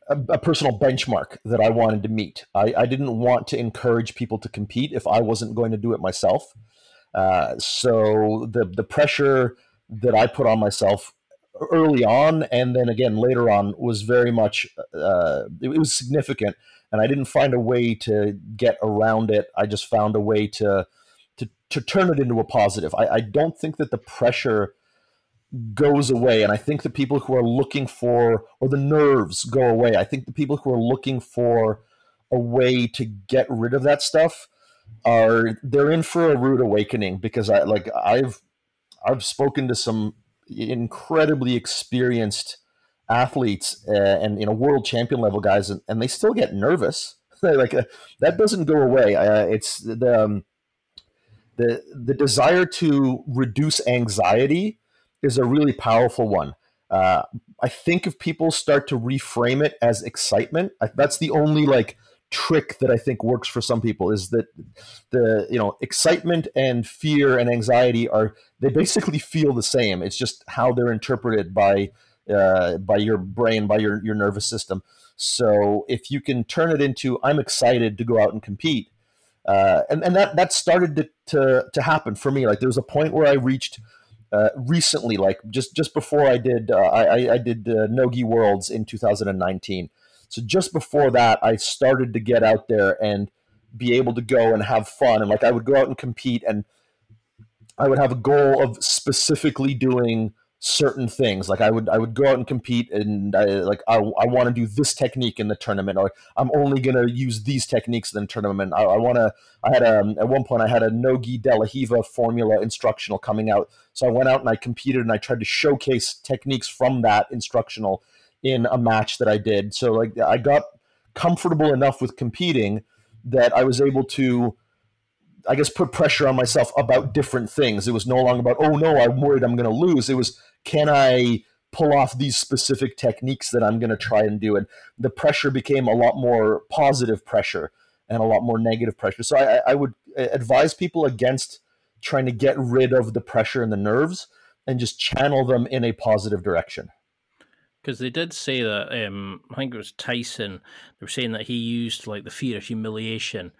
a, a, personal benchmark that I wanted to meet. I, I, didn't want to encourage people to compete if I wasn't going to do it myself. Uh, so the the pressure that I put on myself early on, and then again later on, was very much uh, it, it, was significant, and I didn't find a way to get around it. I just found a way to to to turn it into a positive. I, I don't think that the pressure goes away. And I think the people who are looking for, or the nerves go away. I think the people who are looking for a way to get rid of that stuff are they're in for a rude awakening because I like I've I've spoken to some incredibly experienced athletes uh, and you know world champion level guys and, and they still get nervous like uh, that doesn't go away uh, it's the um, the the desire to reduce anxiety is a really powerful one. Uh, I think if people start to reframe it as excitement, that's the only like trick that I think works for some people is that the you know excitement and fear and anxiety are they basically feel the same. It's just how they're interpreted by uh, by your brain, by your your nervous system. So if you can turn it into I'm excited to go out and compete, uh, and and that that started to, to to happen for me. Like there was a point where I reached uh, recently, like just just before I did, uh, I, I did uh, Nogi Worlds in 2019. So just before that, I started to get out there and be able to go and have fun. And like I would go out and compete, and I would have a goal of specifically doing certain things. Like I would I would go out and compete and I, like I, I want to do this technique in the tournament or I'm only to use these techniques in the tournament. I, I want to I had a at one point I had a Nogi De La formula instructional coming out. So I went out and I competed and I tried to showcase techniques from that instructional in a match that I did. So like I got comfortable enough with competing that I was able to I guess put pressure on myself about different things. It was no longer about, oh no, I'm worried I'm going to lose. It was, can I pull off these specific techniques that I'm going to try and do? And the pressure became a lot more positive pressure and a lot more negative pressure. So I, I would advise people against trying to get rid of the pressure and the nerves and just channel them in a positive direction. Because they did say that, um, I think it was Tyson, they were saying that he used like the fear of humiliation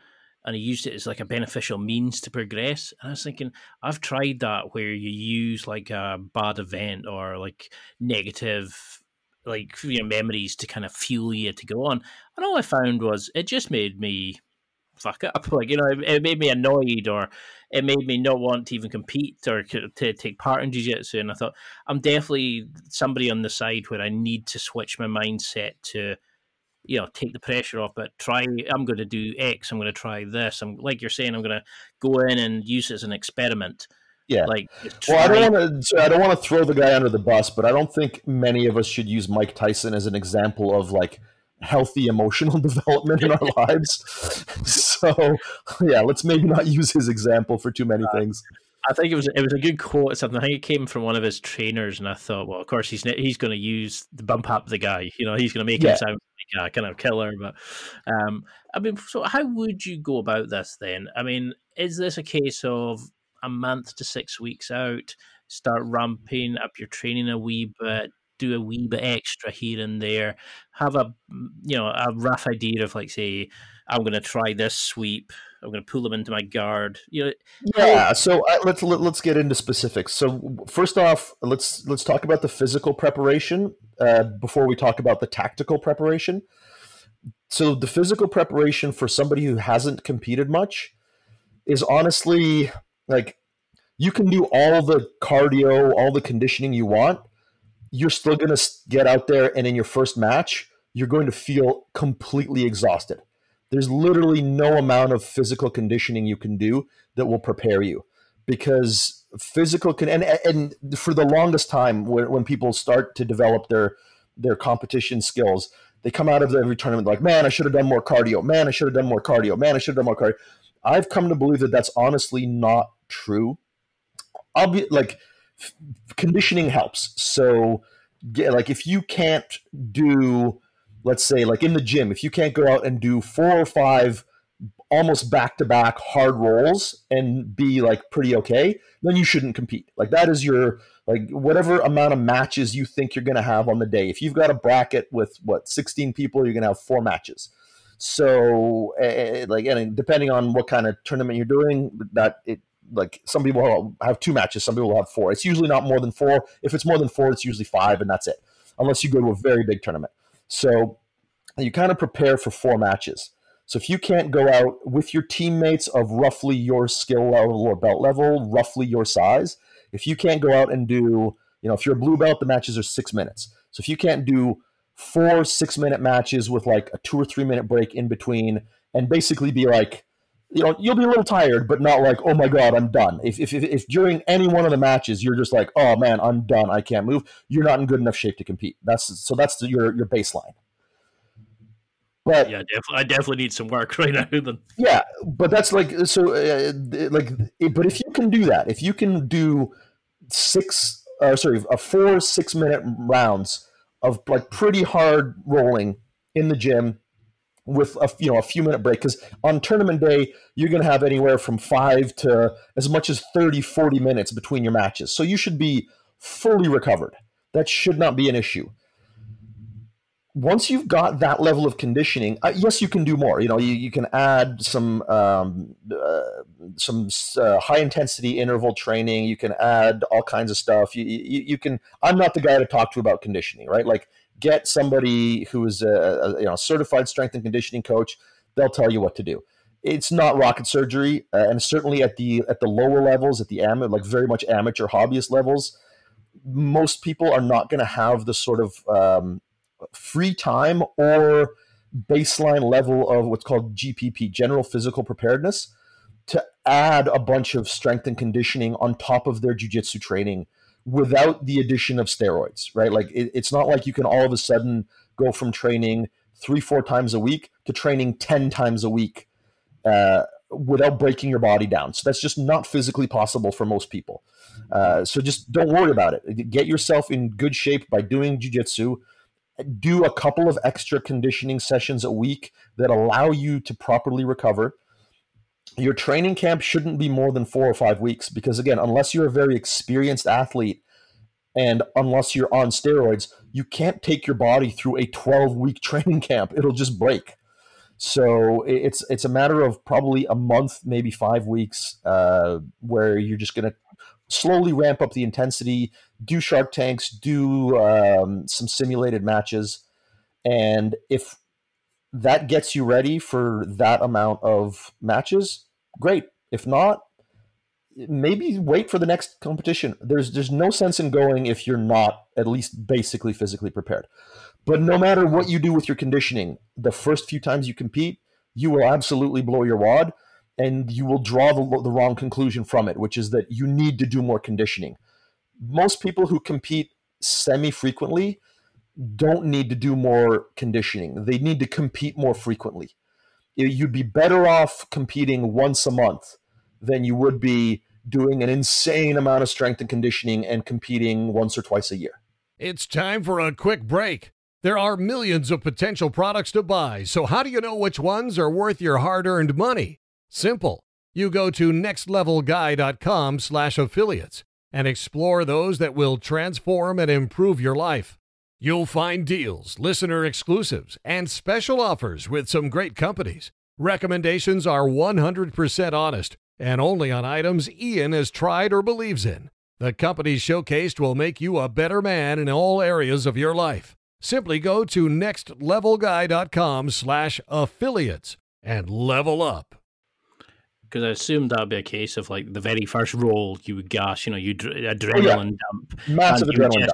and he used it as like a beneficial means to progress. And I was thinking, I've tried that where you use like a bad event or like negative like you know memories to kind of fuel you to go on. And all I found was it just made me fuck up. Like you know, it, it made me annoyed, or it made me not want to even compete or to, to take part in jiu-jitsu. And I thought I'm definitely somebody on the side where I need to switch my mindset to you know take the pressure off but try i'm going to do x i'm going to try this i'm like you're saying i'm going to go in and use it as an experiment yeah like well i don't want to i don't want to throw the guy under the bus but i don't think many of us should use mike tyson as an example of like healthy emotional development in our lives so yeah let's maybe not use his example for too many uh, things I think it was it was a good quote or something. I think it came from one of his trainers, and I thought, well, of course he's he's going to use the bump up the guy. You know, he's going to make yeah. him sound a kind of killer. But um, I mean, so how would you go about this then? I mean, is this a case of a month to six weeks out, start ramping up your training a wee bit, do a wee bit extra here and there, have a you know a rough idea of like say I'm going to try this sweep. I'm going to pull them into my guard. You know, yeah. So uh, let's let, us let us get into specifics. So first off, let's let's talk about the physical preparation uh, before we talk about the tactical preparation. So the physical preparation for somebody who hasn't competed much is honestly like you can do all the cardio, all the conditioning you want. You're still going to get out there, and in your first match, you're going to feel completely exhausted there's literally no amount of physical conditioning you can do that will prepare you. Because physical can and, and for the longest time when, when people start to develop their their competition skills they come out of every tournament like man i should have done more cardio. Man i should have done more cardio. Man i should have done more cardio. I've come to believe that that's honestly not true. Obvi- like f- conditioning helps. So get, like if you can't do let's say like in the gym, if you can't go out and do four or five almost back to back hard rolls and be like pretty okay, then you shouldn't compete. Like that is your like whatever amount of matches you think you're going to have on the day. If you've got a bracket with what 16 people, you're going to have four matches. So uh, like and depending on what kind of tournament you're doing, that it like some people have two matches, some people have four. It's usually not more than four. If it's more than four, it's usually five, and that's it. Unless you go to a very big tournament. So you kind of prepare for four matches. So if you can't go out with your teammates of roughly your skill level or belt level, roughly your size, if you can't go out and do, you know, if you're a blue belt, the matches are six minutes. So if you can't do four six minute matches with like a two or three minute break in between and basically be like, you know, you'll be a little tired, but not like, oh my God, I'm done. If, if, if, if during any one of the matches you're just like, oh man, I'm done, I can't move, you're not in good enough shape to compete. That's so that's the, your your baseline. But yeah, definitely, I definitely need some work right now. Then yeah, but that's like so. Uh, like, but if you can do that, if you can do six, uh, sorry, a four six minute rounds of like pretty hard rolling in the gym with a you know a few minute break because on tournament day you're going to have anywhere from 5 to as much as 30 40 minutes between your matches so you should be fully recovered that should not be an issue once you've got that level of conditioning, uh, yes, you can do more. You know, you, you can add some um, uh, some uh, high intensity interval training. You can add all kinds of stuff. You, you, you can. I'm not the guy to talk to about conditioning, right? Like, get somebody who is a, a you know certified strength and conditioning coach. They'll tell you what to do. It's not rocket surgery, uh, and certainly at the at the lower levels, at the am like very much amateur hobbyist levels, most people are not going to have the sort of um, free time or baseline level of what's called GPP, general physical preparedness, to add a bunch of strength and conditioning on top of their jujitsu training without the addition of steroids, right? Like it, it's not like you can all of a sudden go from training three, four times a week to training 10 times a week uh, without breaking your body down. So that's just not physically possible for most people. Uh, so just don't worry about it. Get yourself in good shape by doing jujitsu do a couple of extra conditioning sessions a week that allow you to properly recover. Your training camp shouldn't be more than four or five weeks because, again, unless you're a very experienced athlete and unless you're on steroids, you can't take your body through a 12 week training camp. It'll just break. So it's it's a matter of probably a month, maybe five weeks, uh, where you're just going to slowly ramp up the intensity, do Shark Tanks, do um, some simulated matches, and if that gets you ready for that amount of matches, great. If not, maybe wait for the next competition. There's there's no sense in going if you're not at least basically physically prepared. But no matter what you do with your conditioning, the first few times you compete, you will absolutely blow your wad and you will draw the, the wrong conclusion from it, which is that you need to do more conditioning. Most people who compete semi frequently don't need to do more conditioning. They need to compete more frequently. You'd be better off competing once a month than you would be doing an insane amount of strength and conditioning and competing once or twice a year. It's time for a quick break. There are millions of potential products to buy, so how do you know which ones are worth your hard-earned money? Simple. You go to nextlevelguy.com/affiliates and explore those that will transform and improve your life. You'll find deals, listener exclusives, and special offers with some great companies. Recommendations are 100% honest and only on items Ian has tried or believes in. The companies showcased will make you a better man in all areas of your life. Simply go to nextlevelguy.com slash affiliates and level up. Because I assumed that'd be a case of like the very first roll you would gas, you know, you adrenaline oh, yeah. dump. Massive adrenaline dump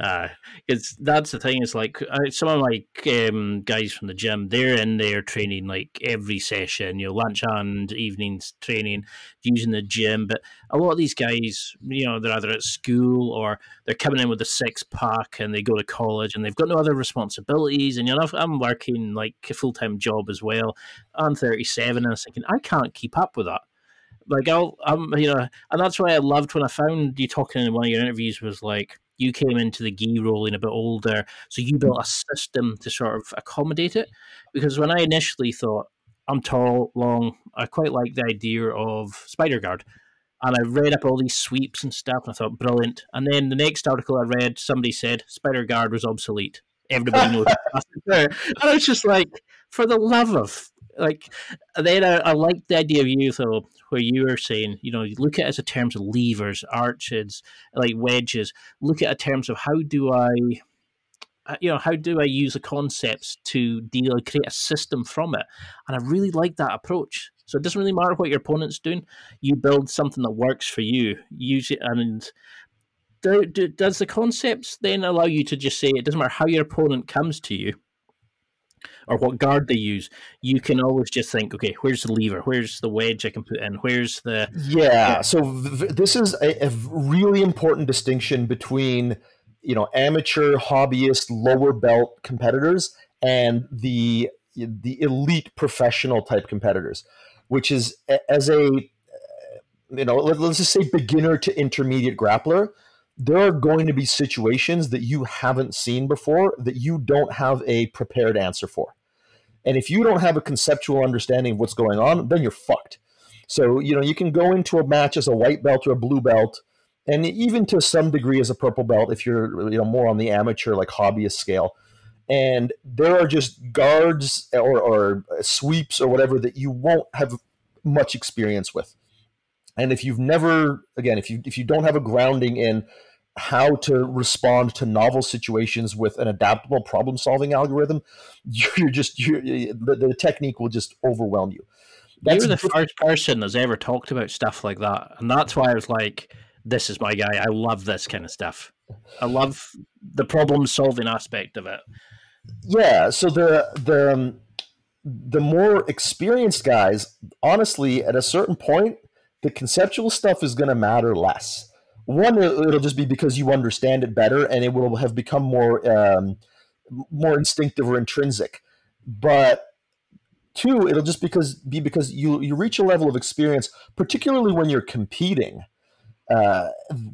uh, it's that's the thing. It's like uh, some of my um, guys from the gym. They're in there training like every session. You know, lunch and evenings training, using the gym. But a lot of these guys, you know, they're either at school or they're coming in with a six pack and they go to college and they've got no other responsibilities. And you know, I'm working like a full time job as well. I'm 37 and I'm thinking I can't keep up with that like I'll, I'm, you know, and that's why I loved when I found you talking in one of your interviews was like, you came into the gi rolling a bit older, so you built a system to sort of accommodate it. Because when I initially thought, I'm tall, long, I quite like the idea of Spider Guard. And I read up all these sweeps and stuff, and I thought, brilliant. And then the next article I read, somebody said Spider Guard was obsolete. Everybody knows. and I was just like, for the love of like then I, I like the idea of you though where you were saying you know you look at it as a terms of levers arches like wedges. Look at it in terms of how do i uh, you know how do i use the concepts to deal create a system from it? And i really like that approach. So it doesn't really matter what your opponent's doing. You build something that works for you. Use it and do, do, does the concepts then allow you to just say it doesn't matter how your opponent comes to you or what guard they use, you can always just think, okay, where's the lever? Where's the wedge I can put in? Where's the yeah? yeah. So th- this is a, a, really important distinction between you know amateur, hobbyist, lower belt competitors and the the elite professional type competitors, which is as a you know let, let's just say beginner to intermediate grappler there are going to be situations that you haven't seen before that you don't have a prepared answer for. And if you don't have a conceptual understanding of what's going on, then you're fucked. So, you know, you can go into a match as a white belt or a blue belt, and even to some degree as a purple belt if you're, you know, more on the amateur, like hobbyist scale. And there are just guards or, or sweeps or whatever that you won't have much experience with. And if you've never, again, if you if you don't have a grounding in how to respond to novel situations with an adaptable problem solving algorithm, you're just you're, the, the technique will just overwhelm you. That's you were the first person that's ever talked about stuff like that, and that's why I was like, "This is my guy. I love this kind of stuff. I love the problem solving aspect of it." Yeah. So the the um, the more experienced guys, honestly, at a certain point, the conceptual stuff is going to matter less. One, it'll just be because you understand it better, and it will have become more um, more instinctive or intrinsic. But two, it'll just because be because you you reach a level of experience, particularly when you're competing, uh,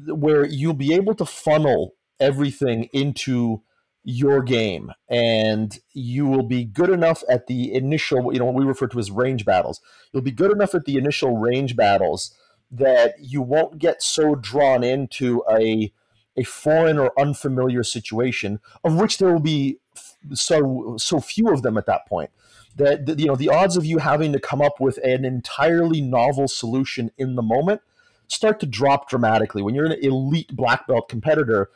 where you'll be able to funnel everything into your game and you will be good enough at the initial you know what we refer to as range battles. You'll be good enough at the initial range battles that you won't get so drawn into a a foreign or unfamiliar situation of which there will be so so few of them at that point. That you know the odds of you having to come up with an entirely novel solution in the moment start to drop dramatically. When you're an elite black belt competitor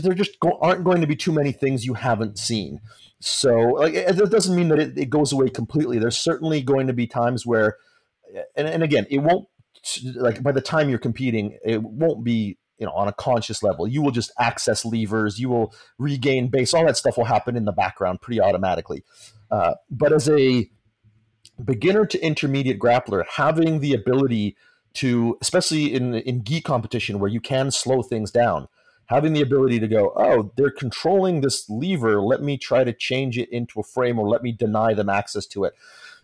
there just go, aren't going to be too many things you haven't seen. So like, it doesn't mean that it, it, goes away completely. There's certainly going to be times where, and, and again, it won't like by the time you're competing, it won't be you know on a conscious level. You will just access levers, you will regain base. All that stuff will happen in the background pretty automatically. Uh, but as a beginner to intermediate grappler, having the ability to, especially in in gi competition where you can slow things down having the ability to go, oh, they're controlling this lever. Let me try to change it into a frame or let me deny them access to it.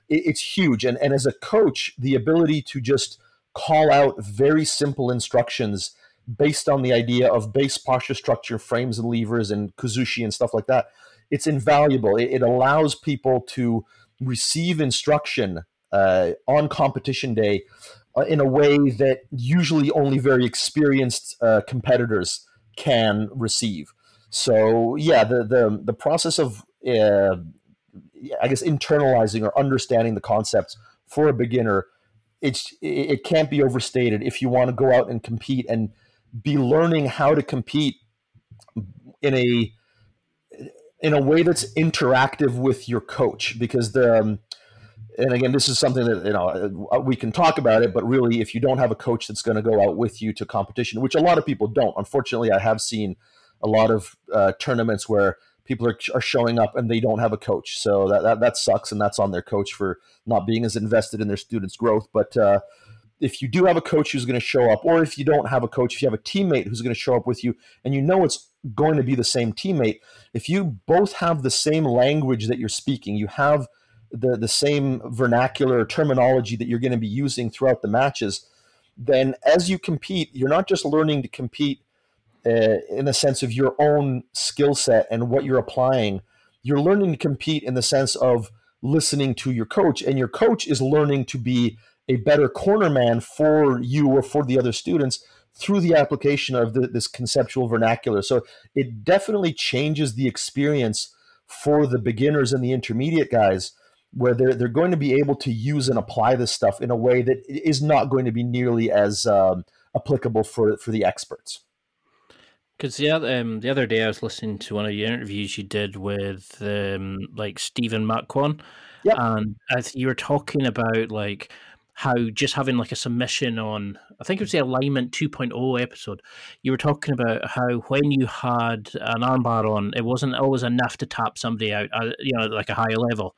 it it's huge. And, and as a coach, the ability to just call out very simple instructions based on the idea of base posture structure, frames and levers, and kuzushi and stuff like that. It's invaluable. It, it allows people to receive instruction uh, on competition day uh, in a way that usually only very experienced uh, competitors can receive. So yeah, the the the process of uh, I guess internalizing or understanding the concepts for a beginner, it's it can't be overstated. If you want to go out and compete and be learning how to compete in a in a way that's interactive with your coach, because the um, and again, this is something that you know uh, we can talk about it, but really, if you don't have a coach that's going to go out with you to competition, which a lot of people don't, unfortunately, I have seen a lot of uh, tournaments where people are, are showing up and they don't have a coach, so that, that that sucks, and that's on their coach for not being as invested in their students' growth. But uh, if you do have a coach who's going to show up, or if you don't have a coach, if you have a teammate who's going to show up with you, and you know it's going to be the same teammate, if you both have the same language that you're speaking, you have the the same vernacular terminology that you're going to be using throughout the matches, then as you compete, you're not just learning to compete uh, in the sense of your own skill set and what you're applying. You're learning to compete in the sense of listening to your coach, and your coach is learning to be a better corner man for you or for the other students through the application of the, this conceptual vernacular. So it definitely changes the experience for the beginners and the intermediate guys where they're, they're going to be able to use and apply this stuff in a way that is not going to be nearly as um, applicable for, for the experts. Because the other um, the other day I was listening to one of your interviews you did with um, like Stephen Macquan, yep. and you were talking about like how just having like a submission on I think it was the alignment 2.0 episode you were talking about how when you had an armbar on it wasn't always enough to tap somebody out you know like a higher level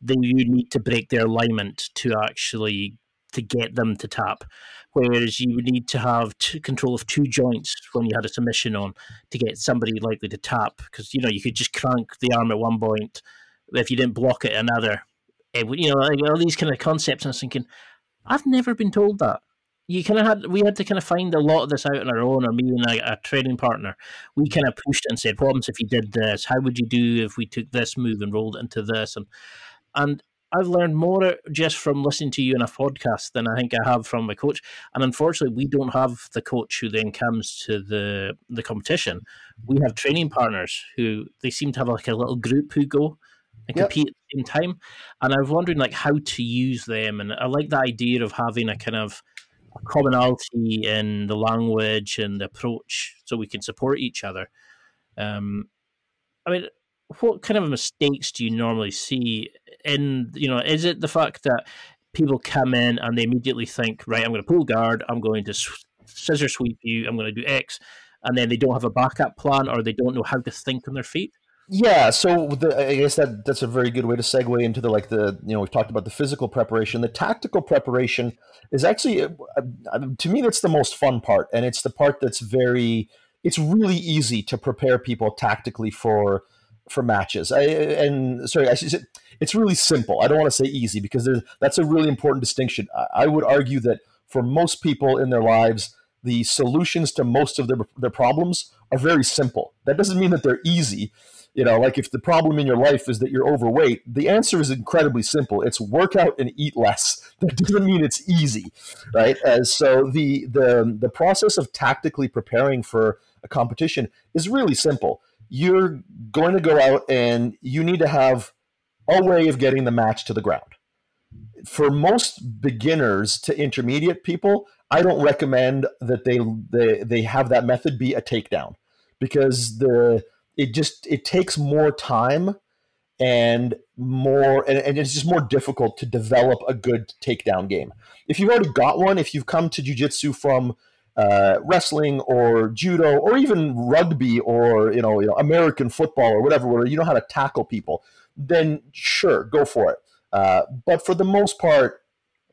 then you need to break their alignment to actually to get them to tap. Whereas you would need to have control of two joints when you had a submission on to get somebody likely to tap, because you know you could just crank the arm at one point if you didn't block it another. It you know, like all these kind of concepts. And I was thinking, I've never been told that. You kind of had we had to kind of find a lot of this out on our own, or me and a, a training partner. We kind of pushed and said, "Problems if you did this? How would you do if we took this move and rolled it into this?" And and I've learned more just from listening to you in a podcast than I think I have from my coach. And unfortunately, we don't have the coach who then comes to the the competition. We have training partners who they seem to have like a little group who go and yep. compete at the same time. And I was wondering like how to use them. And I like the idea of having a kind of a commonality in the language and the approach so we can support each other. Um, I mean, what kind of mistakes do you normally see? In you know is it the fact that people come in and they immediately think right i'm going to pull guard i'm going to scissor sweep you i'm going to do x and then they don't have a backup plan or they don't know how to think on their feet? Yeah so the, i guess that that's a very good way to segue into the like the you know we've talked about the physical preparation. The tactical preparation is actually uh, uh, to me that's the most fun part and it's the part that's very it's really easy to prepare people tactically for for matches. I, and sorry, I should, it's really simple. I don't want to say easy because that's a really important distinction. I, I would argue that for most people in their lives, the solutions to most of their, their problems are very simple. That doesn't mean that they're easy. You know, like if the problem in your life is that you're overweight, the answer is incredibly simple. It's work out and eat less. That doesn't mean it's easy, right? As so the the the process of tactically preparing for a competition is really simple you're going to go out and you need to have a way of getting the match to the ground. For most beginners to intermediate people, I don't recommend that they they, they have that method be a takedown because the it just it takes more time and more and, and, it's just more difficult to develop a good takedown game. If you've already got one, if you've come to jiu-jitsu from uh, wrestling or judo or even rugby or you know, you know American football or whatever, where you know how to tackle people, then sure, go for it. Uh, but for the most part,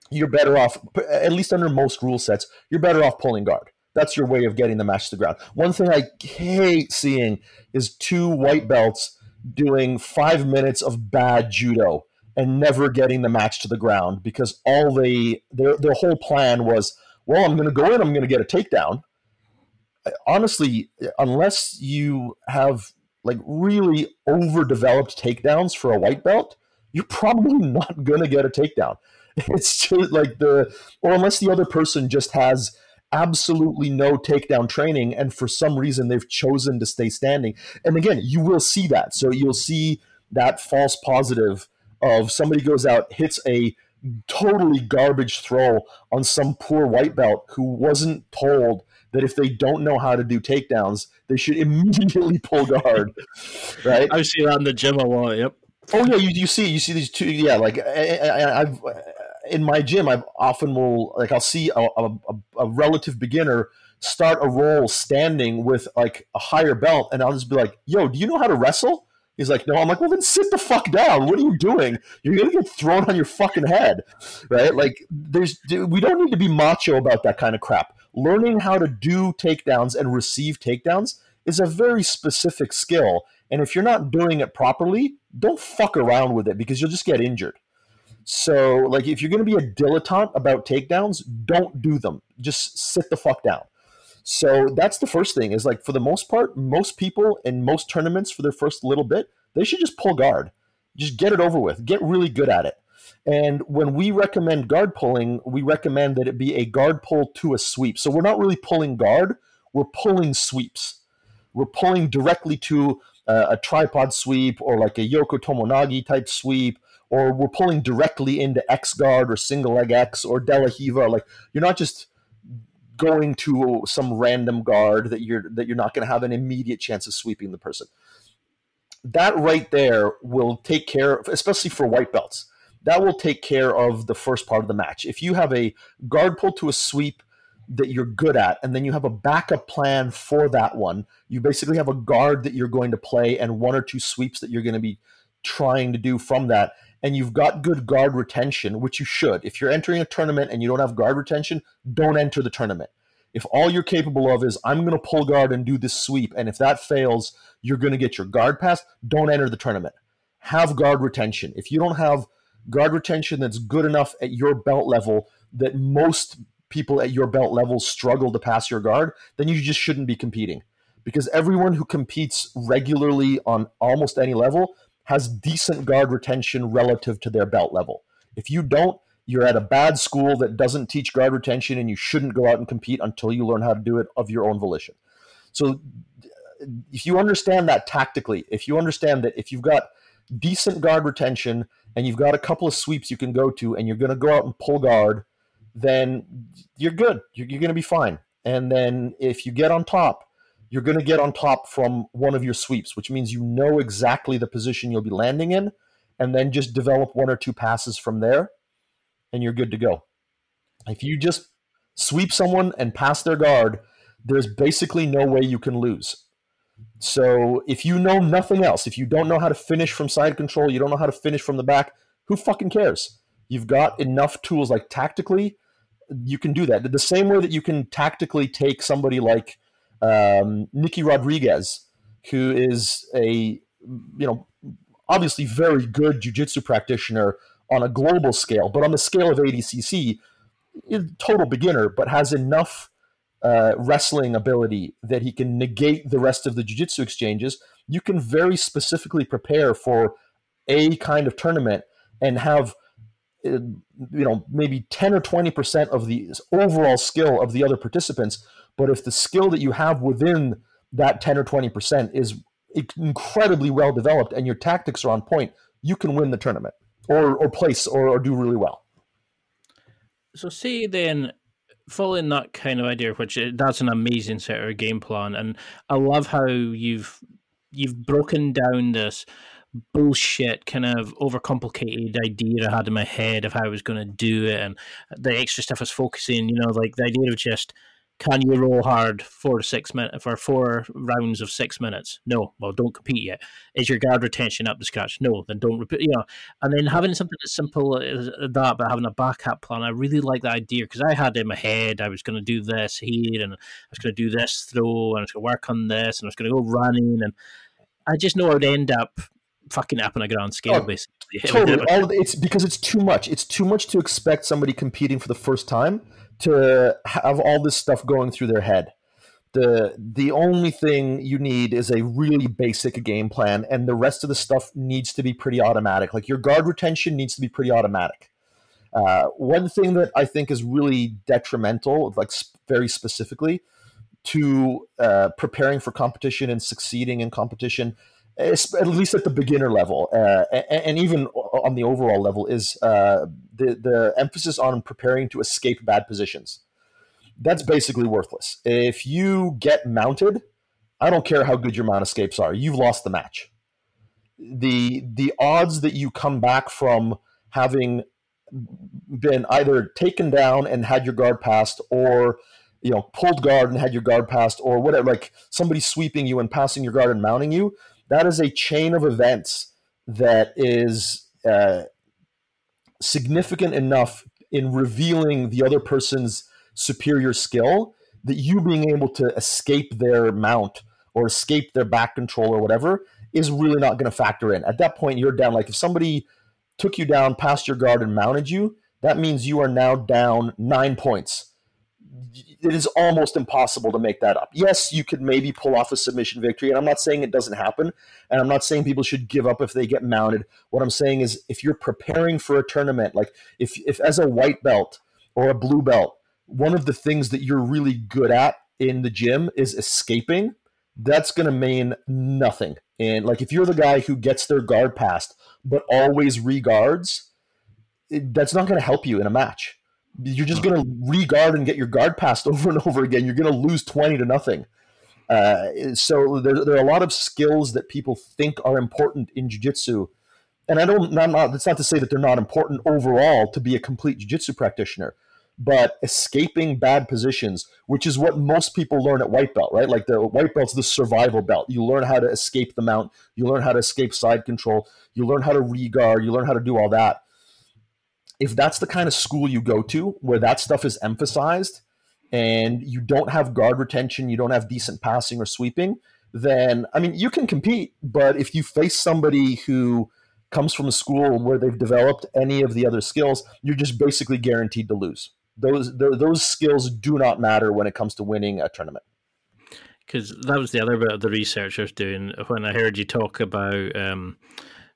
you're better off, at least under most rule sets, you're better off pulling guard. That's your way of getting the match to the ground. One thing I hate seeing is two white belts doing five minutes of bad judo and never getting the match to the ground because all they their their whole plan was well, I'm going to go in, I'm going to get a takedown. honestly, unless you have like really overdeveloped takedowns for a white belt, you're probably not gonna get a takedown. It's just like the, or unless the other person just has absolutely no takedown training and for some reason they've chosen to stay standing. And again, you will see that. So you'll see that false positive of somebody goes out, hits a totally garbage throw on some poor white belt who wasn't told that if they don't know how to do takedowns, they should immediately pull guard. right? I see that in the gym a lot. Yep. Oh yeah, you, you see you see these two. Yeah, like I, have in my gym, I've often will like I'll see a, a, a relative beginner start a roll standing with like a higher belt, and I'll just be like, "Yo, do you know how to wrestle?" He's like, no. I'm like, well, then sit the fuck down. What are you doing? You're gonna get thrown on your fucking head, right? Like, there's we don't need to be macho about that kind of crap. Learning how to do takedowns and receive takedowns is a very specific skill, and if you're not doing it properly, don't fuck around with it because you'll just get injured. So, like, if you're gonna be a dilettante about takedowns, don't do them. Just sit the fuck down. So that's the first thing is like for the most part, most people in most tournaments for their first little bit, they should just pull guard. Just get it over with. Get really good at it. And when we recommend guard pulling, we recommend that it be a guard pull to a sweep. So we're not really pulling guard, we're pulling sweeps. We're pulling directly to uh, a tripod sweep or like a Yoko Tomoe Nage type sweep, or we're pulling directly into X guard or single leg X or De La Like you're not just going to some random guard that you're that you're not going to have an immediate chance of sweeping the person. That right there will take care, of, especially for white belts. That will take care of the first part of the match. If you have a guard pull to a sweep that you're good at, and then you have a backup plan for that one, you basically have a guard that you're going to play and one or two sweeps that you're going to be trying to do from that and you've got good guard retention, which you should. If you're entering a tournament and you don't have guard retention, don't enter the tournament. If all you're capable of is I'm going to pull guard and do this sweep, and if that fails, you're going to get your guard pass, don't enter the tournament. Have guard retention. If you don't have guard retention that's good enough at your belt level that most people at your belt level struggle to pass your guard, then you just shouldn't be competing. Because everyone who competes regularly on almost any level has decent guard retention relative to their belt level. If you don't, you're at a bad school that doesn't teach guard retention and you shouldn't go out and compete until you learn how to do it of your own volition. So if you understand that tactically, if you understand that if you've got decent guard retention and you've got a couple of sweeps you can go to and you're going to go out and pull guard, then you're good. You're, you're going to be fine. And then if you get on top you're going to get on top from one of your sweeps, which means you know exactly the position you'll be landing in, and then just develop one or two passes from there, and you're good to go. If you just sweep someone and pass their guard, there's basically no way you can lose. So if you know nothing else, if you don't know how to finish from side control, you don't know how to finish from the back, who fucking cares? You've got enough tools like tactically, you can do that. The same way that you can tactically take somebody like um, Nicky Rodriguez, who is a you know obviously very good jiu-jitsu practitioner on a global scale, but on the scale of ADCC, total beginner, but has enough uh, wrestling ability that he can negate the rest of the jiu-jitsu exchanges. You can very specifically prepare for a kind of tournament and have uh, you know maybe 10 or 20 percent of the overall skill of the other participants but if the skill that you have within that 10 or 20% is incredibly well developed and your tactics are on point, you can win the tournament or, or place or, or do really well. So, say then, following that kind of idea, which uh, that's an amazing set of game plan, and I love how you've you've broken down this bullshit kind of overcomplicated idea I had in my head of how I was going to do it, and the extra stuff I was focusing, you know, like the idea of just can you roll hard for six minutes for four rounds of six minutes? No. Well, don't compete yet. Is your guard retention up to scratch? No. Then don't repeat. You know, and then having something as simple as that, but having a backup plan. I really like that idea because I had in my head I was going to do this here, and I was going to do this throw, and I was going to work on this, and I was going to go running, and I just know I would end up fucking up on a grand scale, oh, basically. Totally. All it's because it's too much. It's too much to expect somebody competing for the first time to have all this stuff going through their head. the the only thing you need is a really basic game plan and the rest of the stuff needs to be pretty automatic like your guard retention needs to be pretty automatic uh, one thing that i think is really detrimental like very specifically to uh, preparing for competition and succeeding in competition at least at the beginner level uh, and even on the overall level is uh, the, the emphasis on preparing to escape bad positions that's basically worthless. If you get mounted, I don't care how good your mount escapes are, you've lost the match. The the odds that you come back from having been either taken down and had your guard passed or you know pulled guard and had your guard passed or whatever like somebody sweeping you and passing your guard and mounting you that is a chain of events that is uh, significant enough in revealing the other person's superior skill that you being able to escape their mount or escape their back control or whatever is really not going to factor in. At that point, you're down. Like if somebody took you down past your guard and mounted you, that means you are now down nine points. It is almost impossible to make that up. Yes, you could maybe pull off a submission victory, and I'm not saying it doesn't happen, and I'm not saying people should give up if they get mounted. What I'm saying is if you're preparing for a tournament, like if, if as a white belt or a blue belt, one of the things that you're really good at in the gym is escaping, that's going to mean nothing. And like if you're the guy who gets their guard passed but always reguards, it, that's not going to help you in a match. You're just going to reguard and get your guard passed over and over again. You're going to lose 20 to nothing. Uh, so there, there are a lot of skills that people think are important in jiu-jitsu and i don't not, not, that's not to say that they're not important overall to be a complete jiu-jitsu practitioner but escaping bad positions, which is what most people learn at white belt, right? Like the white belt's the survival belt. You learn how to escape the mount, you learn how to escape side control, you learn how to reguard, you learn how to do all that. If that's the kind of school you go to where that stuff is emphasized and you don't have guard retention, you don't have decent passing or sweeping, then I mean you can compete, but if you face somebody who comes from a school where they've developed any of the other skills, you're just basically guaranteed to lose those those skills do not matter when it comes to winning a tournament. Because that was the other bit of the research I was doing when I heard you talk about. Um,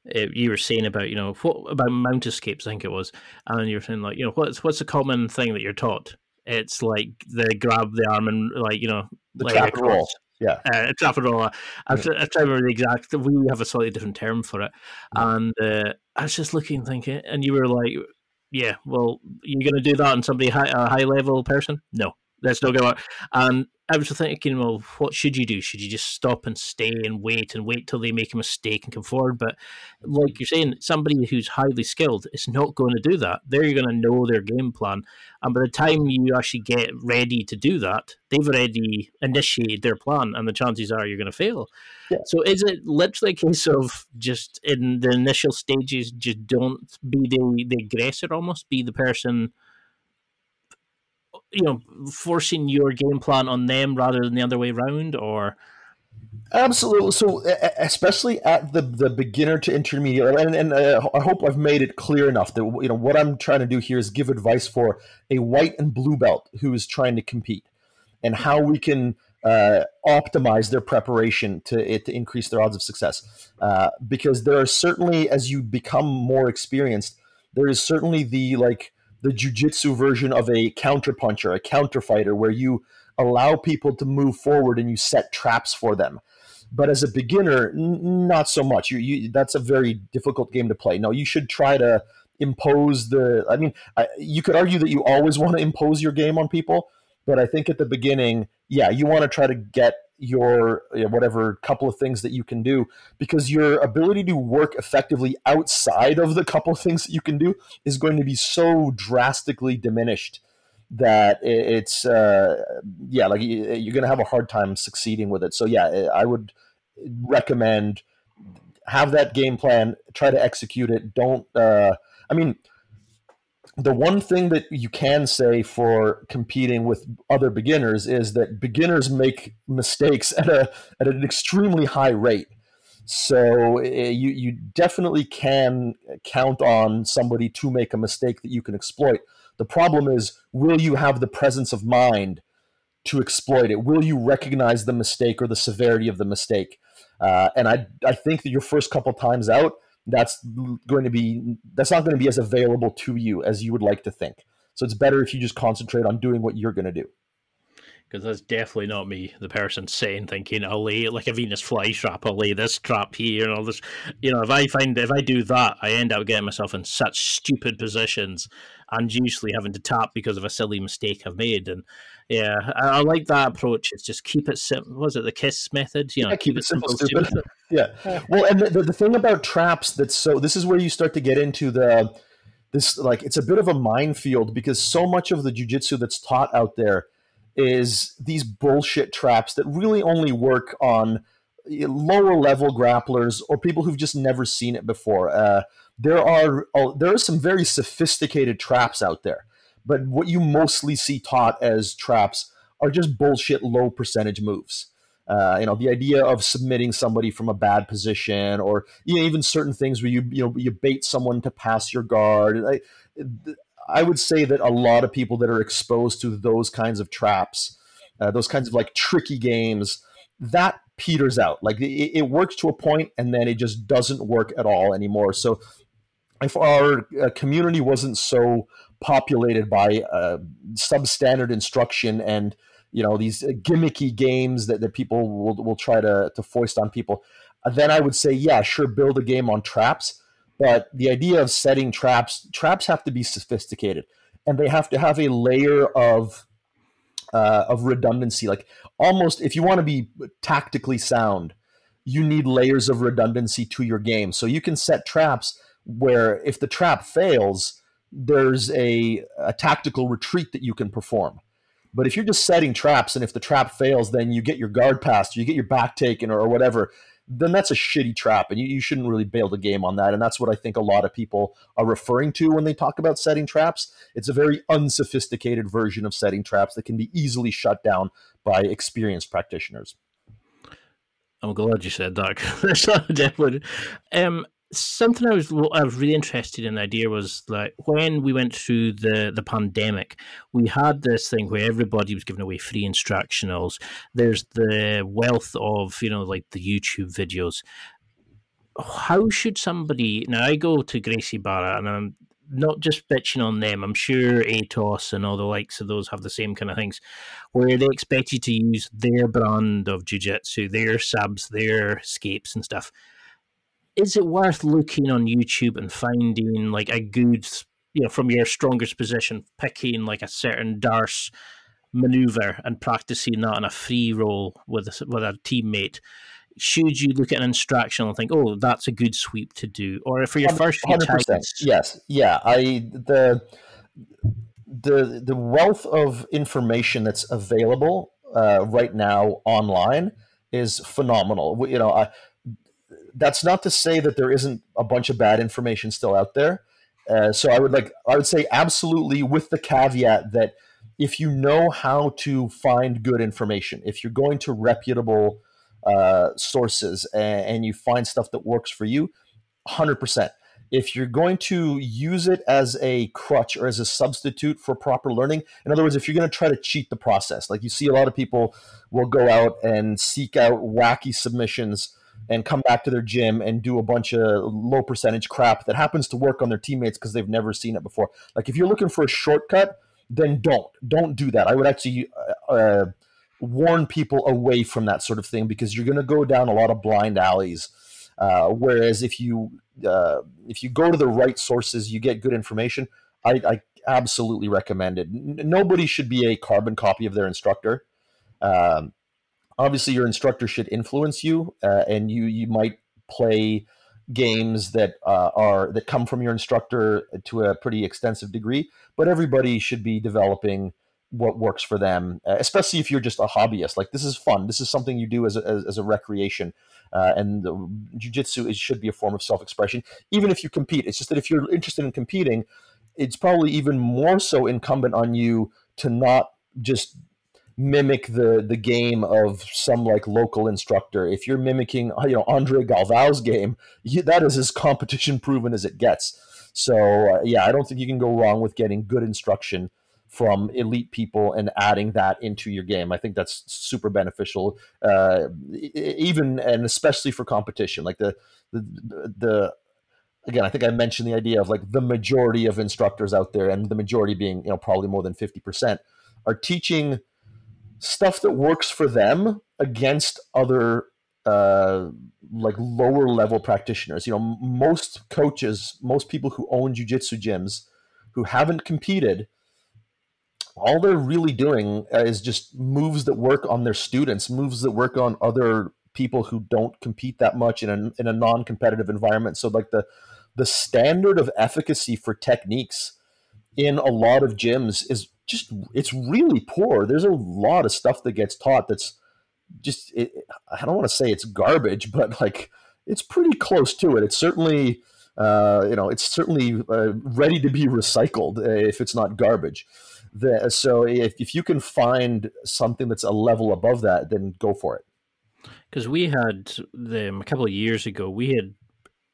it, you were saying about you know what about mount escapes, I think it was, and you were saying like you know what's what's a common thing that you're taught? It's like they grab the arm and like you know the trap roll. Yeah, uh, trap roll. I'm, I'm trying to remember the exact. We have a slightly different term for it, and uh, I was just looking, thinking, and you were like, yeah, well, you're going to do that on somebody high, a high level person? No, that's not going out. And I was thinking, well, what should you do? Should you just stop and stay and wait and wait till they make a mistake and come forward? But like you're saying, somebody who's highly skilled is not going to do that. They're going to know their game plan. And by the time you actually get ready to do that, they've already initiated their plan, and the chances are you're going to fail. Yeah. So is it literally a case of just in the initial stages, just don't be the, the aggressor almost, be the person – you know forcing your game plan on them rather than the other way around or? Absolutely. So especially at the the beginner to intermediate and, and uh, i hope i've made it clear enough that you know what i'm trying to do here is give advice for a white and blue belt who is trying to compete and how we can uh, optimize their preparation to, it to increase their odds of success. Uh, because there are certainly as you become more experienced there is certainly the like the jujitsu version of a counter puncher, a counter fighter, where you allow people to move forward and you set traps for them. But as a beginner, n- not so much. You, you, that's a very difficult game to play. No, you should try to impose the. I mean, I, you could argue that you always want to impose your game on people, but I think at the beginning, yeah, you want to try to get your you know, whatever couple of things that you can do because your ability to work effectively outside of the couple of things that you can do is going to be so drastically diminished that it's uh, yeah like you're going to have a hard time succeeding with it. So yeah i would recommend have that game plan try to execute it. Don't uh, i mean the one thing that you can say for competing with other beginners is that beginners make mistakes at a at an extremely high rate. So eh, you you definitely can count on somebody to make a mistake that you can exploit. The problem is, will you have the presence of mind to exploit it? Will you recognize the mistake or the severity of the mistake? Uh, and I I think that your first couple times out, that's going to be that's not going to be as available to you as you would like to think. So it's better if you just concentrate on doing what you're going to do because that's definitely not me, the person saying, thinking, oh, I'll lay like a Venus flytrap, I'll oh, lay this trap here and all this. You know, if I find, if I do that, I end up getting myself in such stupid positions and usually having to tap because of a silly mistake I've made. And yeah, I, I like that approach. It's just keep it simple. Was it the KISS method? You know, yeah, keep, keep, it simple, simple stupid. yeah. Well, and the, the thing about traps that's so, this is where you start to get into the, this, like, it's a bit of a minefield because so much of the jujitsu that's taught out there is these bullshit traps that really only work on lower level grapplers or people who've just never seen it before. Uh, there are uh, there are some very sophisticated traps out there, but what you mostly see taught as traps are just bullshit low percentage moves. Uh, you know, the idea of submitting somebody from a bad position, or you know, even certain things where you you know you bait someone to pass your guard. I, I would say that a lot of people that are exposed to those kinds of traps, uh, those kinds of like tricky games, that peters out. Like it, it, works to a point, and then it just doesn't work at all anymore. So if our uh, community wasn't so populated by uh, substandard instruction and you know these gimmicky games that, that people will, will try to, to foist on people then i would say yeah sure build a game on traps but the idea of setting traps, traps have to be sophisticated, and they have to have a layer of uh, of redundancy. Like almost, if you want to be tactically sound, you need layers of redundancy to your game. So you can set traps where if the trap fails, there's a, a tactical retreat that you can perform. But if you're just setting traps and if the trap fails, then you get your guard passed, you get your back taken, or, whatever then that's a shitty trap, and you, you shouldn't really bail the game on that. And that's what I think a lot of people are referring to when they talk about setting traps. It's a very unsophisticated version of setting traps that can be easily shut down by experienced practitioners. I'm glad you said that. Definitely. Um, something I was I was really interested in. The idea was like when we went through the the pandemic, we had this thing where everybody was giving away free instructionals. There's the wealth of you know like the YouTube videos. How should somebody now? I go to Gracie Barra and I'm not just bitching on them. I'm sure ATOS and all the likes of those have the same kind of things, where they expect you to use their brand of jujitsu, their subs, their escapes and stuff is it worth looking on YouTube and finding like a good, you know, from your strongest position, picking like a certain Darce maneuver and practicing that on a free roll with a, with a teammate? Should you look at an instruction and think, "Oh, that's a good sweep to do," or for your first few times? Yes, yeah. I the the the wealth of information that's available uh, right now online is phenomenal. You know, I, that's not to say that there isn't a bunch of bad information still out there. Uh, so I would like I would say absolutely with the caveat that if you know how to find good information, if you're going to reputable uh, sources and, and, you find stuff that works for you, 100%. If you're going to use it as a crutch or as a substitute for proper learning, in other words, if you're going to try to cheat the process, like you see a lot of people will go out and seek out wacky submissions and come back to their gym and do a bunch of low percentage crap that happens to work on their teammates because they've never seen it before. Like if you're looking for a shortcut, then don't don't do that. I would actually uh, uh, warn people away from that sort of thing because you're going to go down a lot of blind alleys. Uh, whereas if you uh, if you go to the right sources, you get good information. I, I absolutely recommend it. N- nobody should be a carbon copy of their instructor. Um, obviously your instructor should influence you, uh, and you you might play games that uh, are that come from your instructor to a pretty extensive degree. But everybody should be developing what works for them, uh, especially if you're just a hobbyist. Like this is fun. This is something you do as a, as, as a recreation. Uh, and jujitsu is should be a form of self-expression, even if you compete. It's just that if you're interested in competing, it's probably even more so incumbent on you to not just mimic the the game of some like local instructor. If you're mimicking, you know, Andre Galvao's game, you, that is as competition proven as it gets. So uh, yeah, I don't think you can go wrong with getting good instruction from elite people and adding that into your game. I think that's super beneficial, uh, even and especially for competition. Like the, the the again, I think I mentioned the idea of like the majority of instructors out there, and the majority being you know probably more than fifty percent, are teaching stuff that works for them against other uh, like lower level practitioners. You know, most coaches, most people who own jujitsu gyms, who haven't competed all they're really doing is just moves that work on their students, moves that work on other people who don't compete that much in a, in a non-competitive environment. So like the the standard of efficacy for techniques in a lot of gyms is just it's really poor. There's a lot of stuff that gets taught that's just it, I don't want to say it's garbage, but like it's pretty close to it. It's certainly uh, you know it's certainly uh, ready to be recycled uh, if it's not garbage the, so if, if you can find something that's a level above that, then go for it. Because we had them a couple of years ago, we had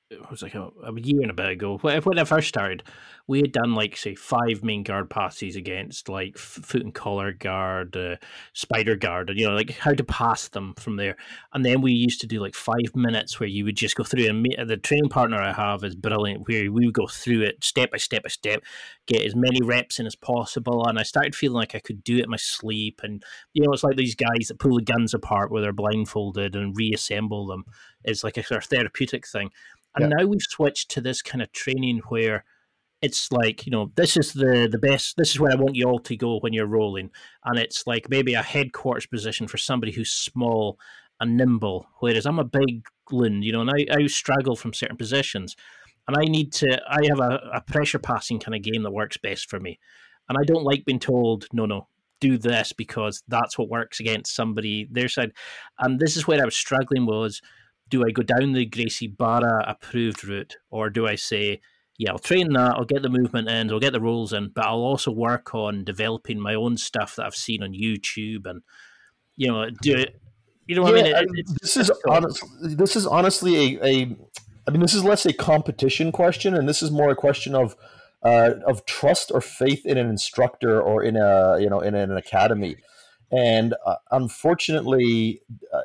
it was like a, a, year and a bit ago when I first started, we had done like say five main guard passes against like foot and collar guard, uh, spider guard, and you know, like how to pass them from there. And then we used to do like five minutes where you would just go through. And meet the training partner I have is brilliant, where we would go through it step by step by step, get as many reps in as possible. And I started feeling like I could do it in my sleep. And you know, it's like these guys that pull the guns apart where they're blindfolded and reassemble them. It's like a sort of therapeutic thing and yeah. now we've switched to this kind of training where it's like you know this is the the best this is where i want you all to go when you're rolling. And it's like maybe a headquarters position for somebody who's small and nimble whereas i'm a big loon you know and i, I struggle from certain positions. And i need to i have a, a pressure passing kind of game that works best for me. And i don't like being told no no do this because that's what works against somebody their side. And this is where i was struggling was do I go down the Gracie Barra approved route, or do I say, yeah, I'll train that, I'll get the movement in, I'll get the rolls in, but I'll also work on developing my own stuff that I've seen on YouTube and, you know, do it. You know what yeah, I mean? It, this is honest, this is honestly a, a, I mean, this is less a competition question, and this is more a question of uh, of trust or faith in an instructor or in a you know in an academy. And uh, unfortunately, uh,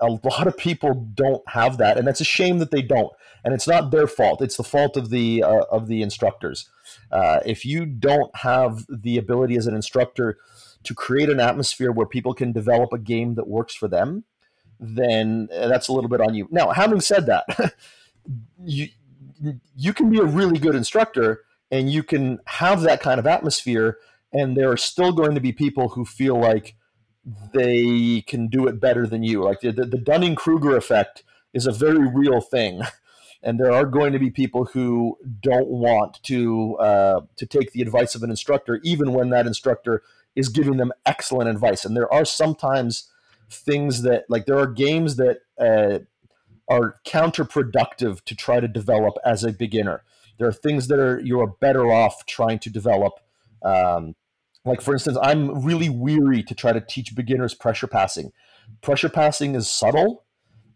a lot of people don't have that, and that's a shame that they don't. And it's not their fault; it's the fault of the uh, of the instructors. Uh, if you don't have the ability as an instructor to create an atmosphere where people can develop a game that works for them, then that's a little bit on you. Now, having said that, you you can be a really good instructor and you can have that kind of atmosphere, and there are still going to be people who feel like they can do it better than you. Like the, the Dunning Kruger effect is a very real thing. And there are going to be people who don't want to uh, to take the advice of an instructor, even when that instructor is giving them excellent advice. And there are sometimes things that, like, there are games that uh, are counterproductive to try to develop as a beginner. There are things that are you're better off trying to develop um, like for instance, I'm really weary to try to teach beginners pressure passing. Pressure passing is subtle,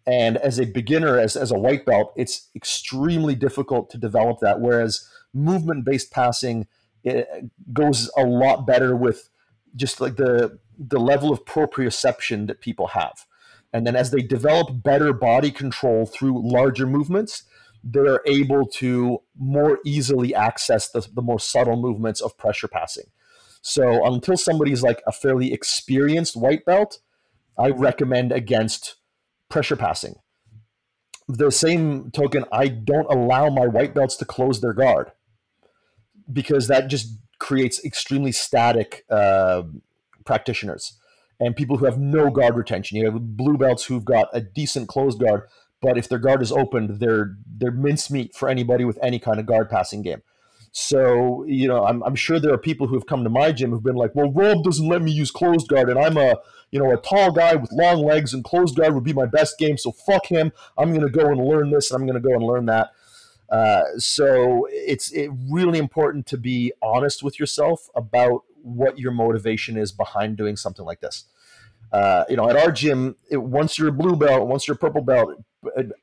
and as a beginner, as, as a white belt, it's extremely difficult to develop that. Whereas movement based passing eh, goes a lot better with just like the the level of proprioception that people have. And then as they develop better body control through larger movements, they're able to more easily access the, the more subtle movements of pressure passing. So until somebody's like a fairly experienced white belt, I recommend against pressure passing. The same token, I don't allow my white belts to close their guard because that just creates extremely static uh, practitioners and people who have no guard retention. You have blue belts who've got a decent closed guard, but if their guard is opened, they're they're mincemeat for anybody with any kind of guard passing game. So, you know, I'm, I'm sure there are people who have come to my gym who've been like, well, Rob doesn't let me use closed guard, and I'm a, you know, a tall guy with long legs, and closed guard would be my best game. So fuck him. I'm going to go and learn this, and I'm going to go and learn that. Uh, so it's it really important to be honest with yourself about what your motivation is behind doing something like this. Uh, you know, at our gym, it, once you're a blue belt, once you're a purple belt,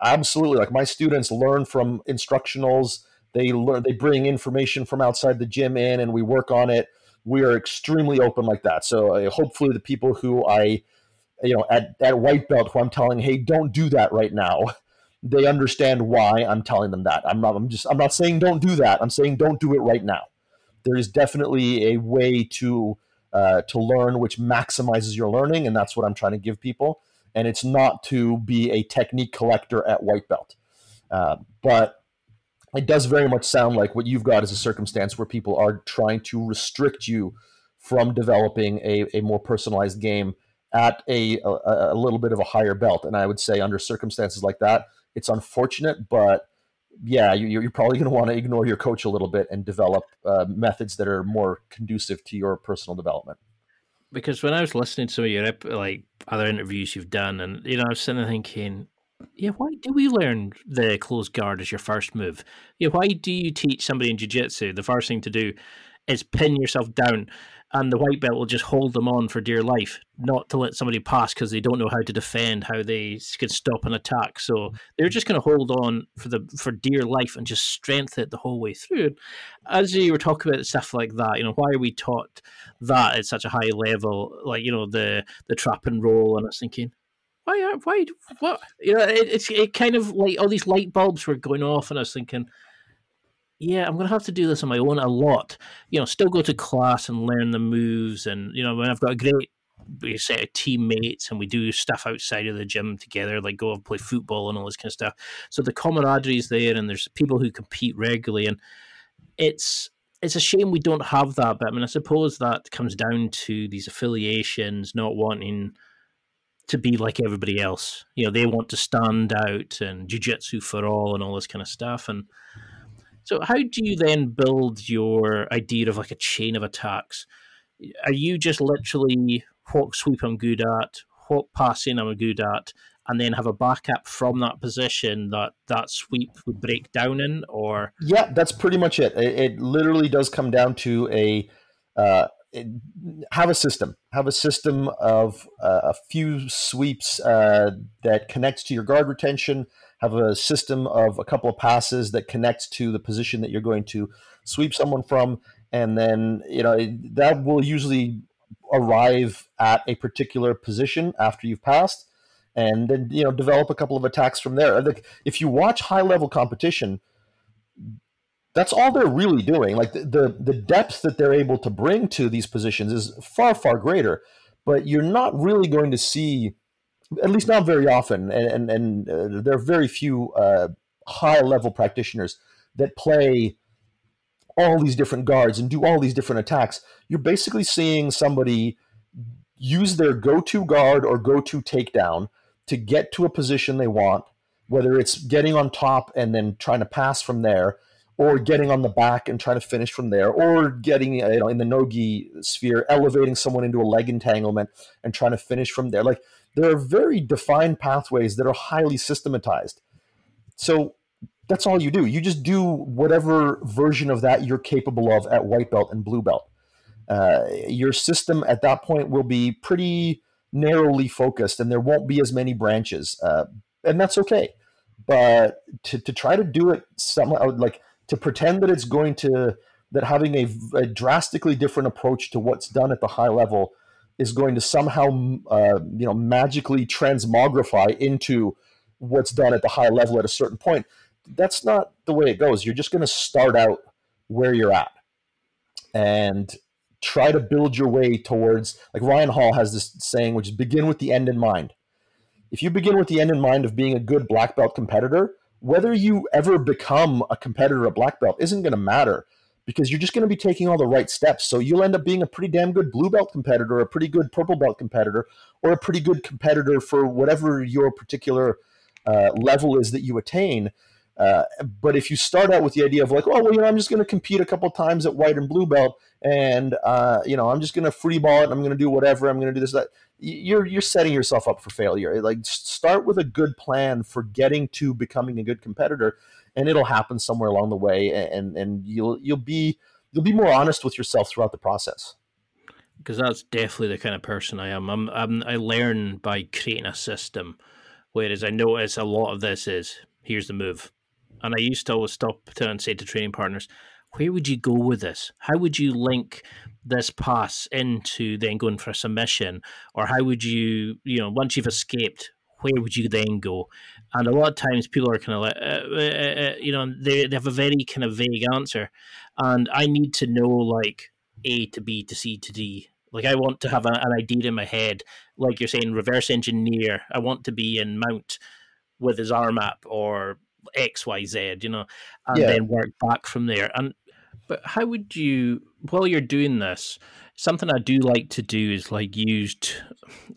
absolutely, like my students learn from instructionals They learn, they bring information from outside the gym in, and we work on it. We are extremely open like that. So uh, hopefully, the people who I, you know, at at white belt, who I'm telling, hey, don't do that right now, they understand why I'm telling them that. I'm not. I'm just. I'm not saying don't do that. I'm saying don't do it right now. There is definitely a way to uh, to learn which maximizes your learning, and that's what I'm trying to give people. And it's not to be a technique collector at white belt, uh, but it does very much sound like what you've got is a circumstance where people are trying to restrict you from developing a, a more personalized game at a, a, a little bit of a higher belt. And I would say under circumstances like that, it's unfortunate, but yeah, you, are probably going to want to ignore your coach a little bit and develop uh, methods that are more conducive to your personal development. Because when I was listening to some of your like other interviews you've done, and you know, I was sitting there thinking, yeah, why do we learn the closed guard as your first move? Yeah, why do you teach somebody in jiu-jitsu the first thing to do is pin yourself down and the white belt will just hold them on for dear life, not to let somebody pass because they don't know how to defend, how they can stop an attack. So they're just going to hold on for the for dear life and just strengthen it the whole way through. As you were talking about stuff like that, you know, why are we taught that at such a high level? Like you know the the trap and roll, and I was thinking, Oh, why why what you know it, it's it kind of like all these light bulbs were going off, and I was thinking yeah, I'm gonna have to do this on my own a lot. You know, still go to class and learn the moves, and you know, when I've got a great set of teammates and we do stuff outside of the gym together, like go and play football and all this kind of stuff. So the camaraderie is there, and there's people who compete regularly, and it's it's a shame we don't have that. But I mean, I suppose that comes down to these affiliations not wanting to be like everybody else. You know, they want to stand out and jujitsu for all and all this kind of stuff, and so, how do you then build your idea of like a chain of attacks? Are you just literally what sweep I'm good at, what passing I'm good at, and then have a backup from that position that that sweep would break down in, or yeah, that's pretty much it. It, it literally does come down to a uh, have a system, have a system of uh, a few sweeps uh, that connects to your guard retention. Have a system of a couple of passes that connects to the position that you're going to sweep someone from, and then you know that will usually arrive at a particular position after you've passed, and then you know develop a couple of attacks from there. If you watch high level competition, that's all they're really doing. Like the, the, the depth that they're able to bring to these positions is far far greater, but you're not really going to see at least not very often, and and, and uh, there are very few uh, high level practitioners that play all these different guards and do all these different attacks. You're basically seeing somebody use their go-to guard or go-to takedown to get to a position they want, whether it's getting on top and then trying to pass from there, or getting on the back and trying to finish from there, or getting you know in the nogi sphere, elevating someone into a leg entanglement and trying to finish from there. Like there are very defined pathways that are highly systematized. So that's all you do. You just do whatever version of that you're capable of at white belt and blue belt. Uh, your system at that point will be pretty narrowly focused, and there won't be as many branches, uh, and that's okay. But to, to try to do it somehow, like to pretend that it's going to that having a, a drastically different approach to what's done at the high level is going to somehow uh, you know magically transmogrify into what's done at the high level at a certain point. That's not the way it goes. You're just going to start out where you're at and try to build your way towards like ryan hall has this saying which is begin with the end in mind. If you begin with the end in mind of being a good black belt competitor whether you ever become a competitor a black belt isn't going to matter because you're just going to be taking all the right steps. So you'll end up being a pretty damn good blue belt competitor, a pretty good purple belt competitor, or a pretty good competitor for whatever your particular uh, level is that you attain. Uh, but if you start out with the idea of like, oh well, you know, I'm just going to compete a couple times at white and blue belt, and uh, you know, I'm just going to free ball it, I'm going to do whatever, I'm going to do this that. You're you're setting yourself up for failure. Like start with a good plan for getting to becoming a good competitor, and it'll happen somewhere along the way, and and you'll you'll be you'll be more honest with yourself throughout the process. Because that's definitely the kind of person I am. I'm, I'm I learn by creating a system, whereas I notice a lot of this is here's the move, and I used to always stop to and say to training partners, where would you go with this? How would you link this pass into then going for a submission, or how would you, you know, once you've escaped, where would you then go? And a lot of times people are kind of like, uh, uh, uh, uh, you know, they, they have a very kind of vague answer. And I need to know like A to B to C to D. Like I want to have a, an idea in my head, like you're saying, reverse engineer. I want to be in mount with his RMAP or X, Y, Z, you know, and yeah. then work back from there. And but how would you, while you're doing this, something I do like to do is like used,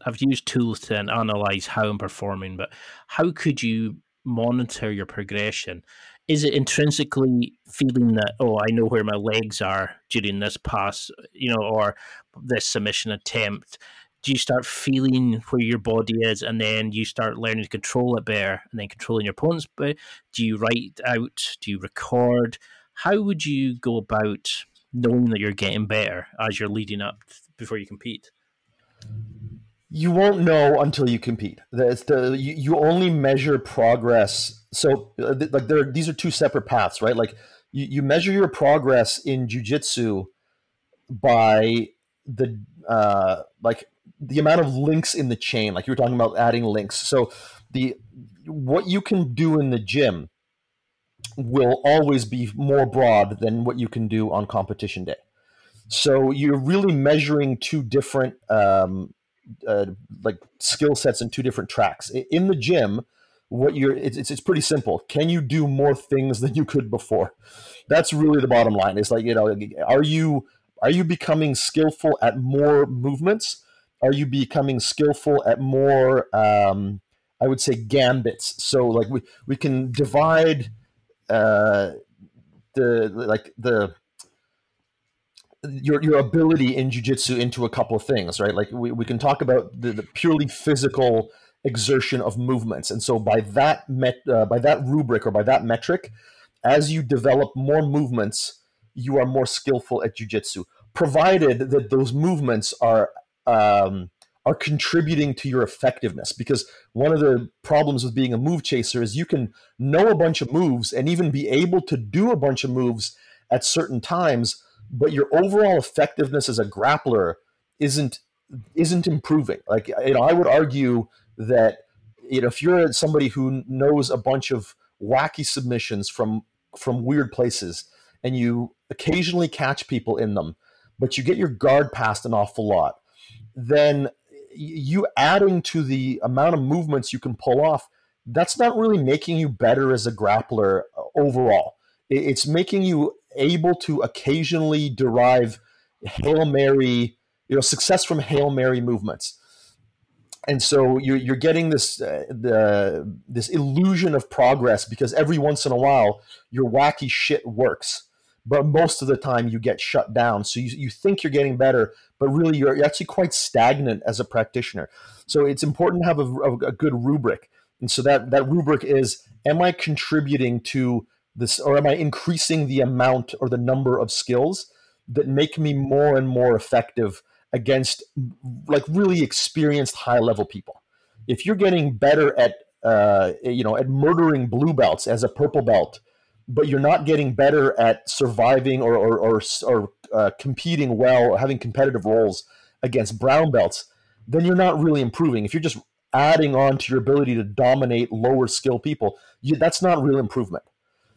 I've used tools to analyze how I'm performing, but how could you monitor your progression? Is it intrinsically feeling that, oh, I know where my legs are during this pass, you know, or this submission attempt? Do you start feeling where your body is and then you start learning to control it better and then controlling your opponent's but do you write out do you record how would you go about knowing that you're getting better as you're leading up before you compete? You won't know until you compete. That's the you, you only measure progress. So uh, like there, these are two separate paths, right? Like you, you measure your progress in jujitsu by the uh, like the amount of links in the chain. Like you were talking about adding links. So the what you can do in the gym will always be more broad than what you can do on competition day. So you're really measuring two different um, uh, like skill sets and two different tracks in the gym. What you're it's, it's, it's pretty simple. Can you do more things than you could before? That's really the bottom line. It's like you know, are you are you becoming skillful at more movements? Are you becoming skillful at more? Um, I would say gambits. So like we we can divide uh, the like the your your ability in jujitsu into a couple of things, right? Like we, we can talk about the, the purely physical exertion of movements, and so by that met uh, by that rubric or by that metric, as you develop more movements, you are more skillful at jujitsu, provided that those movements are um, are contributing to your effectiveness. Because one of the problems with being a move chaser is you can know a bunch of moves and even be able to do a bunch of moves at certain times but your overall effectiveness as a grappler isn't isn't improving. Like you know i would argue that you know if you're somebody who knows a bunch of wacky submissions from from weird places and you occasionally catch people in them but you get your guard passed an awful lot then you adding to the amount of movements you can pull off, that's not really making you better as a grappler uh, overall. It's making you able to occasionally derive hail mary, you know, success from hail mary movements. And so you're, you're getting this uh, the this illusion of progress because every once in a while your wacky shit works but most of the time you get shut down. So you, you think you're getting better, but really you're, actually quite stagnant as a practitioner. So it's important to have a, a, good rubric. And so that, that rubric is Am I contributing to this, or am I increasing the amount or the number of skills that make me more and more effective against like really experienced high level people? If you're getting better at, uh, you know, at murdering blue belts as a purple belt, but you're not getting better at surviving or or or, or uh, competing well having competitive roles against brown belts, then you're not really improving. If you're just adding on to your ability to dominate lower skill people, you, that's not real improvement.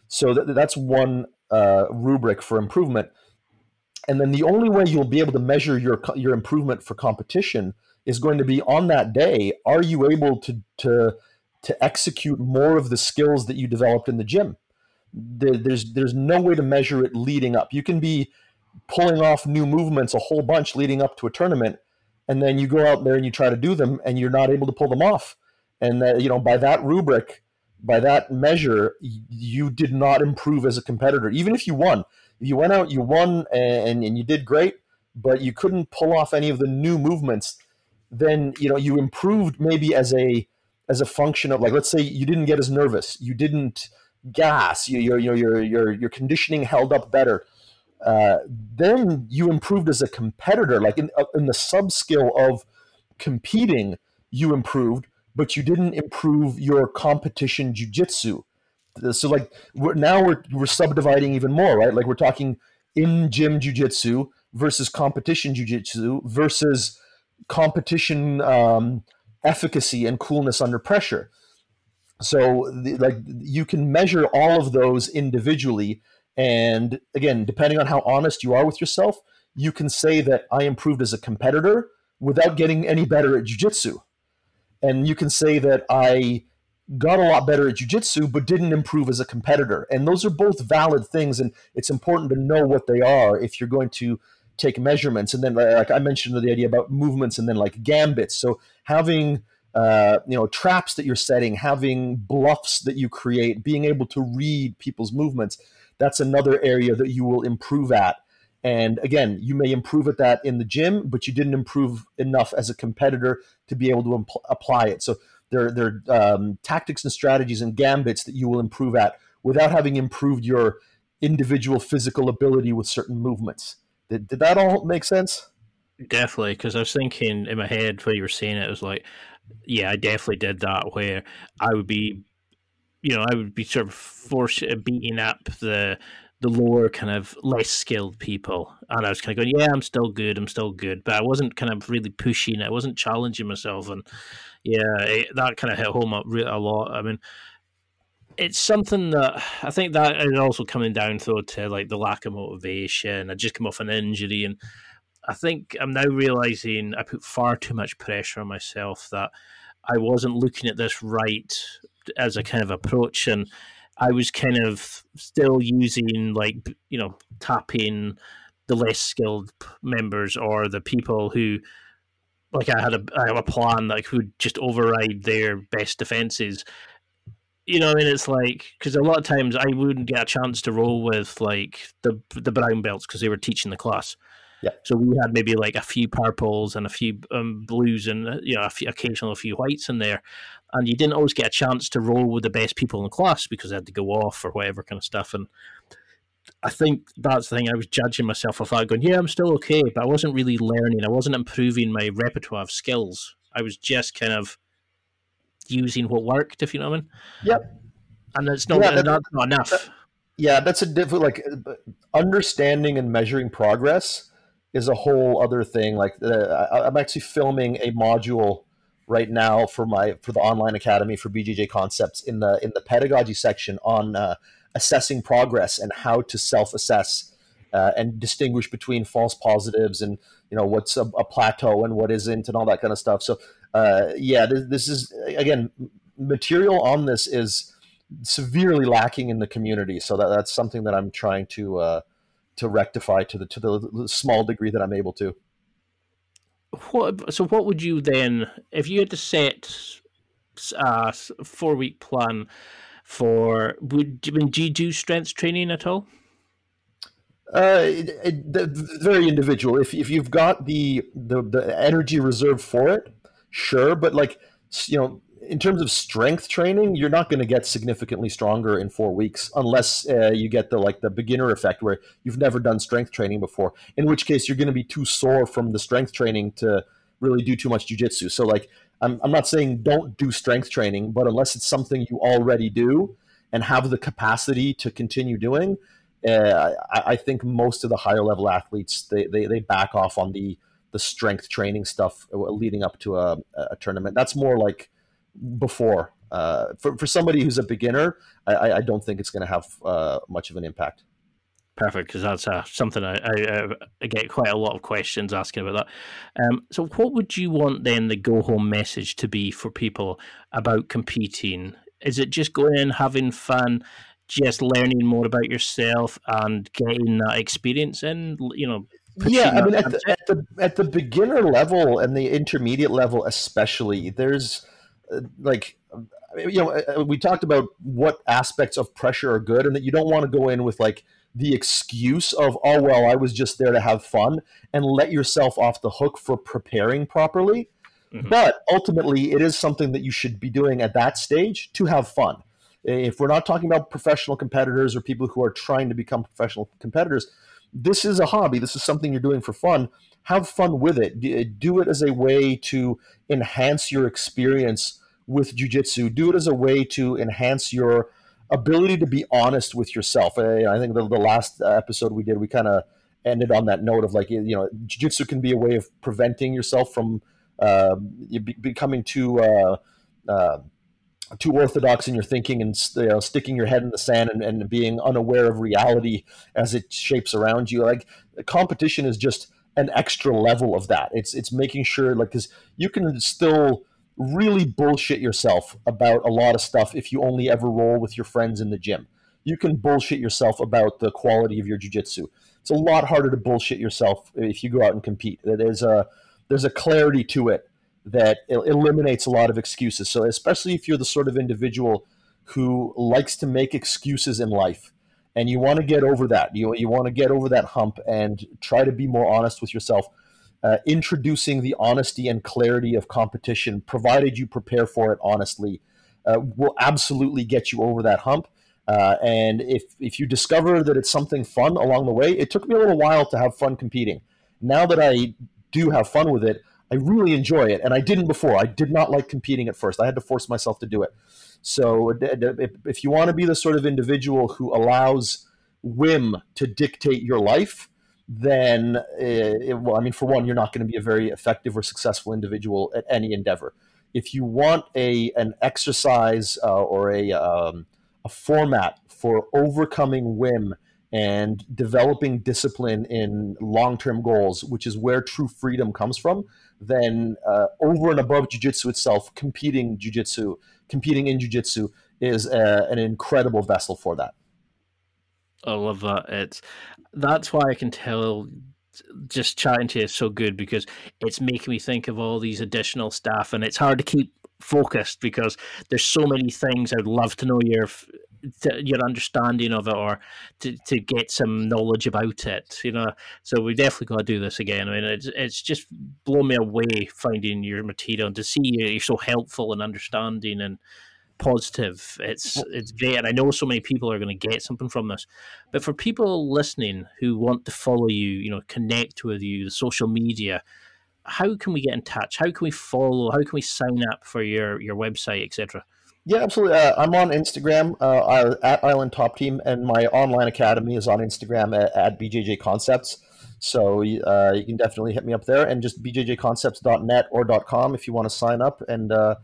So th- that's one uh, rubric for improvement. And then the only way you'll be able to measure your your improvement for competition is going to be on that day. Are you able to to to execute more of the skills that you developed in the gym? there's there's no way to measure it leading up. You can be pulling off new movements a whole bunch leading up to a tournament, and then you go out there and you try to do them, and you're not able to pull them off. And uh, you know by that rubric, by that measure, you did not improve as a competitor, even if you won. You went out, you won, and, and you did great, but you couldn't pull off any of the new movements. Then you know you improved maybe as a as a function of like let's say you didn't get as nervous, you didn't gas, you, your, your, your, your, your conditioning held up better. Uh, then you improved as a competitor, like in, uh, in the sub skill of competing, you improved, but you didn't improve your competition jujitsu. So like we're, now we're we're subdividing even more, right? Like we're talking in gym jujitsu versus competition jujitsu versus competition um, efficacy and coolness under pressure. So the, like you can measure all of those individually, and again, depending on how honest you are with yourself, you can say that I improved as a competitor without getting any better at jujitsu, and you can say that I got a lot better at jujitsu but didn't improve as a competitor. And those are both valid things, and it's important to know what they are if you're going to take measurements. And then, like I mentioned, the idea about movements and then like gambits. So having uh, you know traps that you're setting, having bluffs that you create, being able to read people's movements. That's another area that you will improve at. And again, you may improve at that in the gym, but you didn't improve enough as a competitor to be able to impl- apply it. So there, there are um, tactics and strategies and gambits that you will improve at without having improved your individual physical ability with certain movements. Did, did that all make sense? Definitely, because I was thinking in my head while you were saying it, it was like, yeah, I definitely did that where I would be, you know, I would be sort of forced uh, beating up the the lower kind of less skilled people, and I was kind of going, yeah, I'm still good, I'm still good, but I wasn't kind of really pushing I wasn't challenging myself, and yeah, it, that kind of hit home a lot. I mean, it's something that I think that is also coming down though to like the lack of motivation. I just come off an injury, and I think I'm now realizing I put far too much pressure on myself that I wasn't looking at this right as a kind of approach, and I was kind of still using like you know tapping the less skilled members or the people who like I had a I have a plan that could just override their best defenses. You know, I mean, it's like because a lot of times I wouldn't get a chance to roll with like the the brown belts because they were teaching the class. Yeah. So we had maybe like a few purples and a few um, blues and you know a few, occasional a few whites in there, and you didn't always get a chance to roll with the best people in the class because they had to go off or whatever kind of stuff. And I think that's the thing. I was judging myself off that, going, "Yeah, I'm still okay," but I wasn't really learning. I wasn't improving my repertoire of skills. I was just kind of using what worked, if you know what I mean. Yep. And it's not, yeah, that, not, not enough. That, yeah, that's a different like understanding and measuring progress is a whole other thing. Like uh, I'm actually filming a module right now for my for the online academy for BJJ concepts in the in the pedagogy section on uh, assessing progress and how to self-assess uh, and distinguish between false positives and you know what's a, a, plateau and what isn't and all that kind of stuff so uh, yeah this, this, is again material on this is severely lacking in the community so that, that's something that i'm trying to uh, to rectify to the to the small degree that i'm able to what so what would you then if you had to set a four week plan for would do you do strength training at all? Uh, it, it, very individual. If if you've got the, the the energy reserve for it, sure. But like you know, in terms of strength training, you're not going to get significantly stronger in four weeks unless uh, you get the like the beginner effect where you've never done strength training before. In which case, you're going to be too sore from the strength training to really do too much jujitsu. So like I'm, I'm not saying don't do strength training, but unless it's something you already do and have the capacity to continue doing, uh, I, I, think most of the higher level athletes they, they, they back off on the the strength training stuff uh, leading up to a, a tournament. That's more like before. Uh, for for somebody who's a beginner, I, I don't think it's going to have uh, much of an impact. Perfect, because that's uh, something I, I, I, get quite a lot of questions asking about that. Um, so, what would you want then the go home message to be for people about competing? Is it just going in, having fun, just learning more about yourself and getting that experience in? You know, yeah, I mean, at the, at the, at the beginner level and the intermediate level, especially, there's uh, like you know, uh, we talked about what aspects of pressure are good, and that you don't want to go in with like the excuse of oh well i was just there to have fun and let yourself off the hook for preparing properly. Mm-hmm. but ultimately it is something that you should be doing at that stage to have fun. If we're not talking about professional competitors or people who are trying to become professional competitors this is a hobby. This is something you're doing for fun have fun with it do it as a way to enhance your experience with jiu-jitsu do it as a way to enhance your ability to be honest with yourself. I, I think the, the last episode we did, we kind of ended on that note of like you know, jujitsu can be a way of preventing yourself from uh, becoming too. Uh, uh, too orthodox in your thinking and you know, sticking your head in the sand and, and being unaware of reality as it shapes around you. Like competition is just an extra level of that. It's it's making sure like because you can still really bullshit yourself about a lot of stuff if you only ever roll with your friends in the gym. You can bullshit yourself about the quality of your jujitsu. It's a lot harder to bullshit yourself if you go out and compete. There's a there's a clarity to it that eliminates a lot of excuses. So especially if you're the sort of individual who likes to make excuses in life and you want to get over that. You, you want to get over that hump and try to be more honest with yourself. Uh, introducing the honesty and clarity of competition, provided you prepare for it honestly, uh, will absolutely get you over that hump. Uh, and if if you discover that it's something fun along the way, it took me a little while to have fun competing. Now that I do have fun with it, I really enjoy it, and I didn't before. I did not like competing at first. I had to force myself to do it. So if you want to be the sort of individual who allows whim to dictate your life, then it, uh, well, I mean, for one, you're not going to be a very effective or successful individual at any endeavor. If you want a an exercise uh, or a um, a format for overcoming whim and developing discipline in long term goals, which is where true freedom comes from, then uh, over and above jujitsu itself, competing jujitsu competing in jiu-jitsu is a, an incredible vessel for that. I love that. It's that's why i can tell just chatting to you is so good because it's making me think of all these additional stuff and it's hard to keep focused because there's so many things i'd love to know your your understanding of it or to, to get some knowledge about it you know? So we definitely got to do this again. I mean it's, it's just blown me away finding your material and to see you you're so helpful and understanding and positive. It's it's great and i know so many people are going to get something from this. But for people listening who want to follow you you know connect with you the social media how can we get in touch? How can we follow how can we sign up for your your website etc yeah, absolutely. Uh, I'm on Instagram uh, at Island Top Team, and my online academy is on Instagram at, at BJJ Concepts. So uh, you can definitely hit me up there, and just bjjconcepts.net or .com if you want to sign up and uh,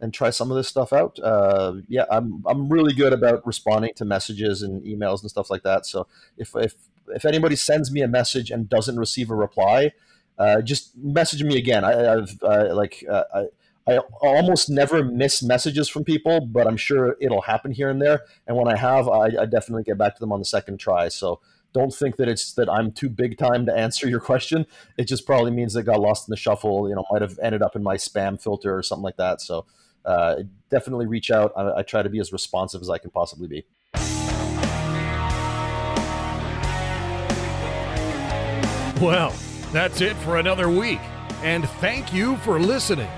and try some of this stuff out. Uh, yeah, I'm I'm really good about responding to messages and emails and stuff like that. So if if if anybody sends me a message and doesn't receive a reply, uh, just message me again. I, have like I, I almost never miss messages from people, but I'm sure it'll happen here and there. And when I have, I, I, definitely get back to them on the second try. So don't think that it's that I'm too big time to answer your question. It just probably means it got lost in the shuffle. You know, might have ended up in my spam filter or something like that. So uh, definitely reach out. I, I try to be as responsive as I can possibly be. Well, that's it for another week. And thank you for listening.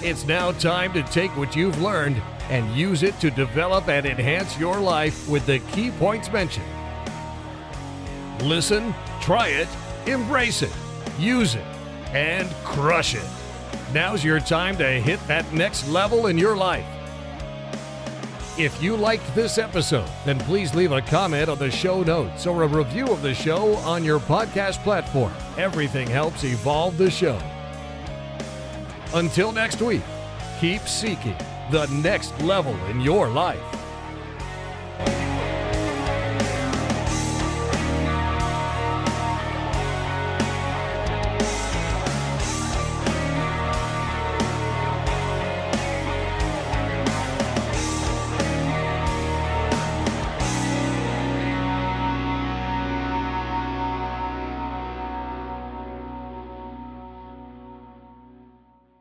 It's now time to take what you've learned and use it to develop and enhance your life with the key points mentioned. Listen, try it, embrace it, use it, and crush it. Now's your time to hit that next level in your life. If you liked this episode, then please leave a comment on the show notes or a review of the show on your podcast platform. Everything helps evolve the show. Until next week, keep seeking the next level in your life.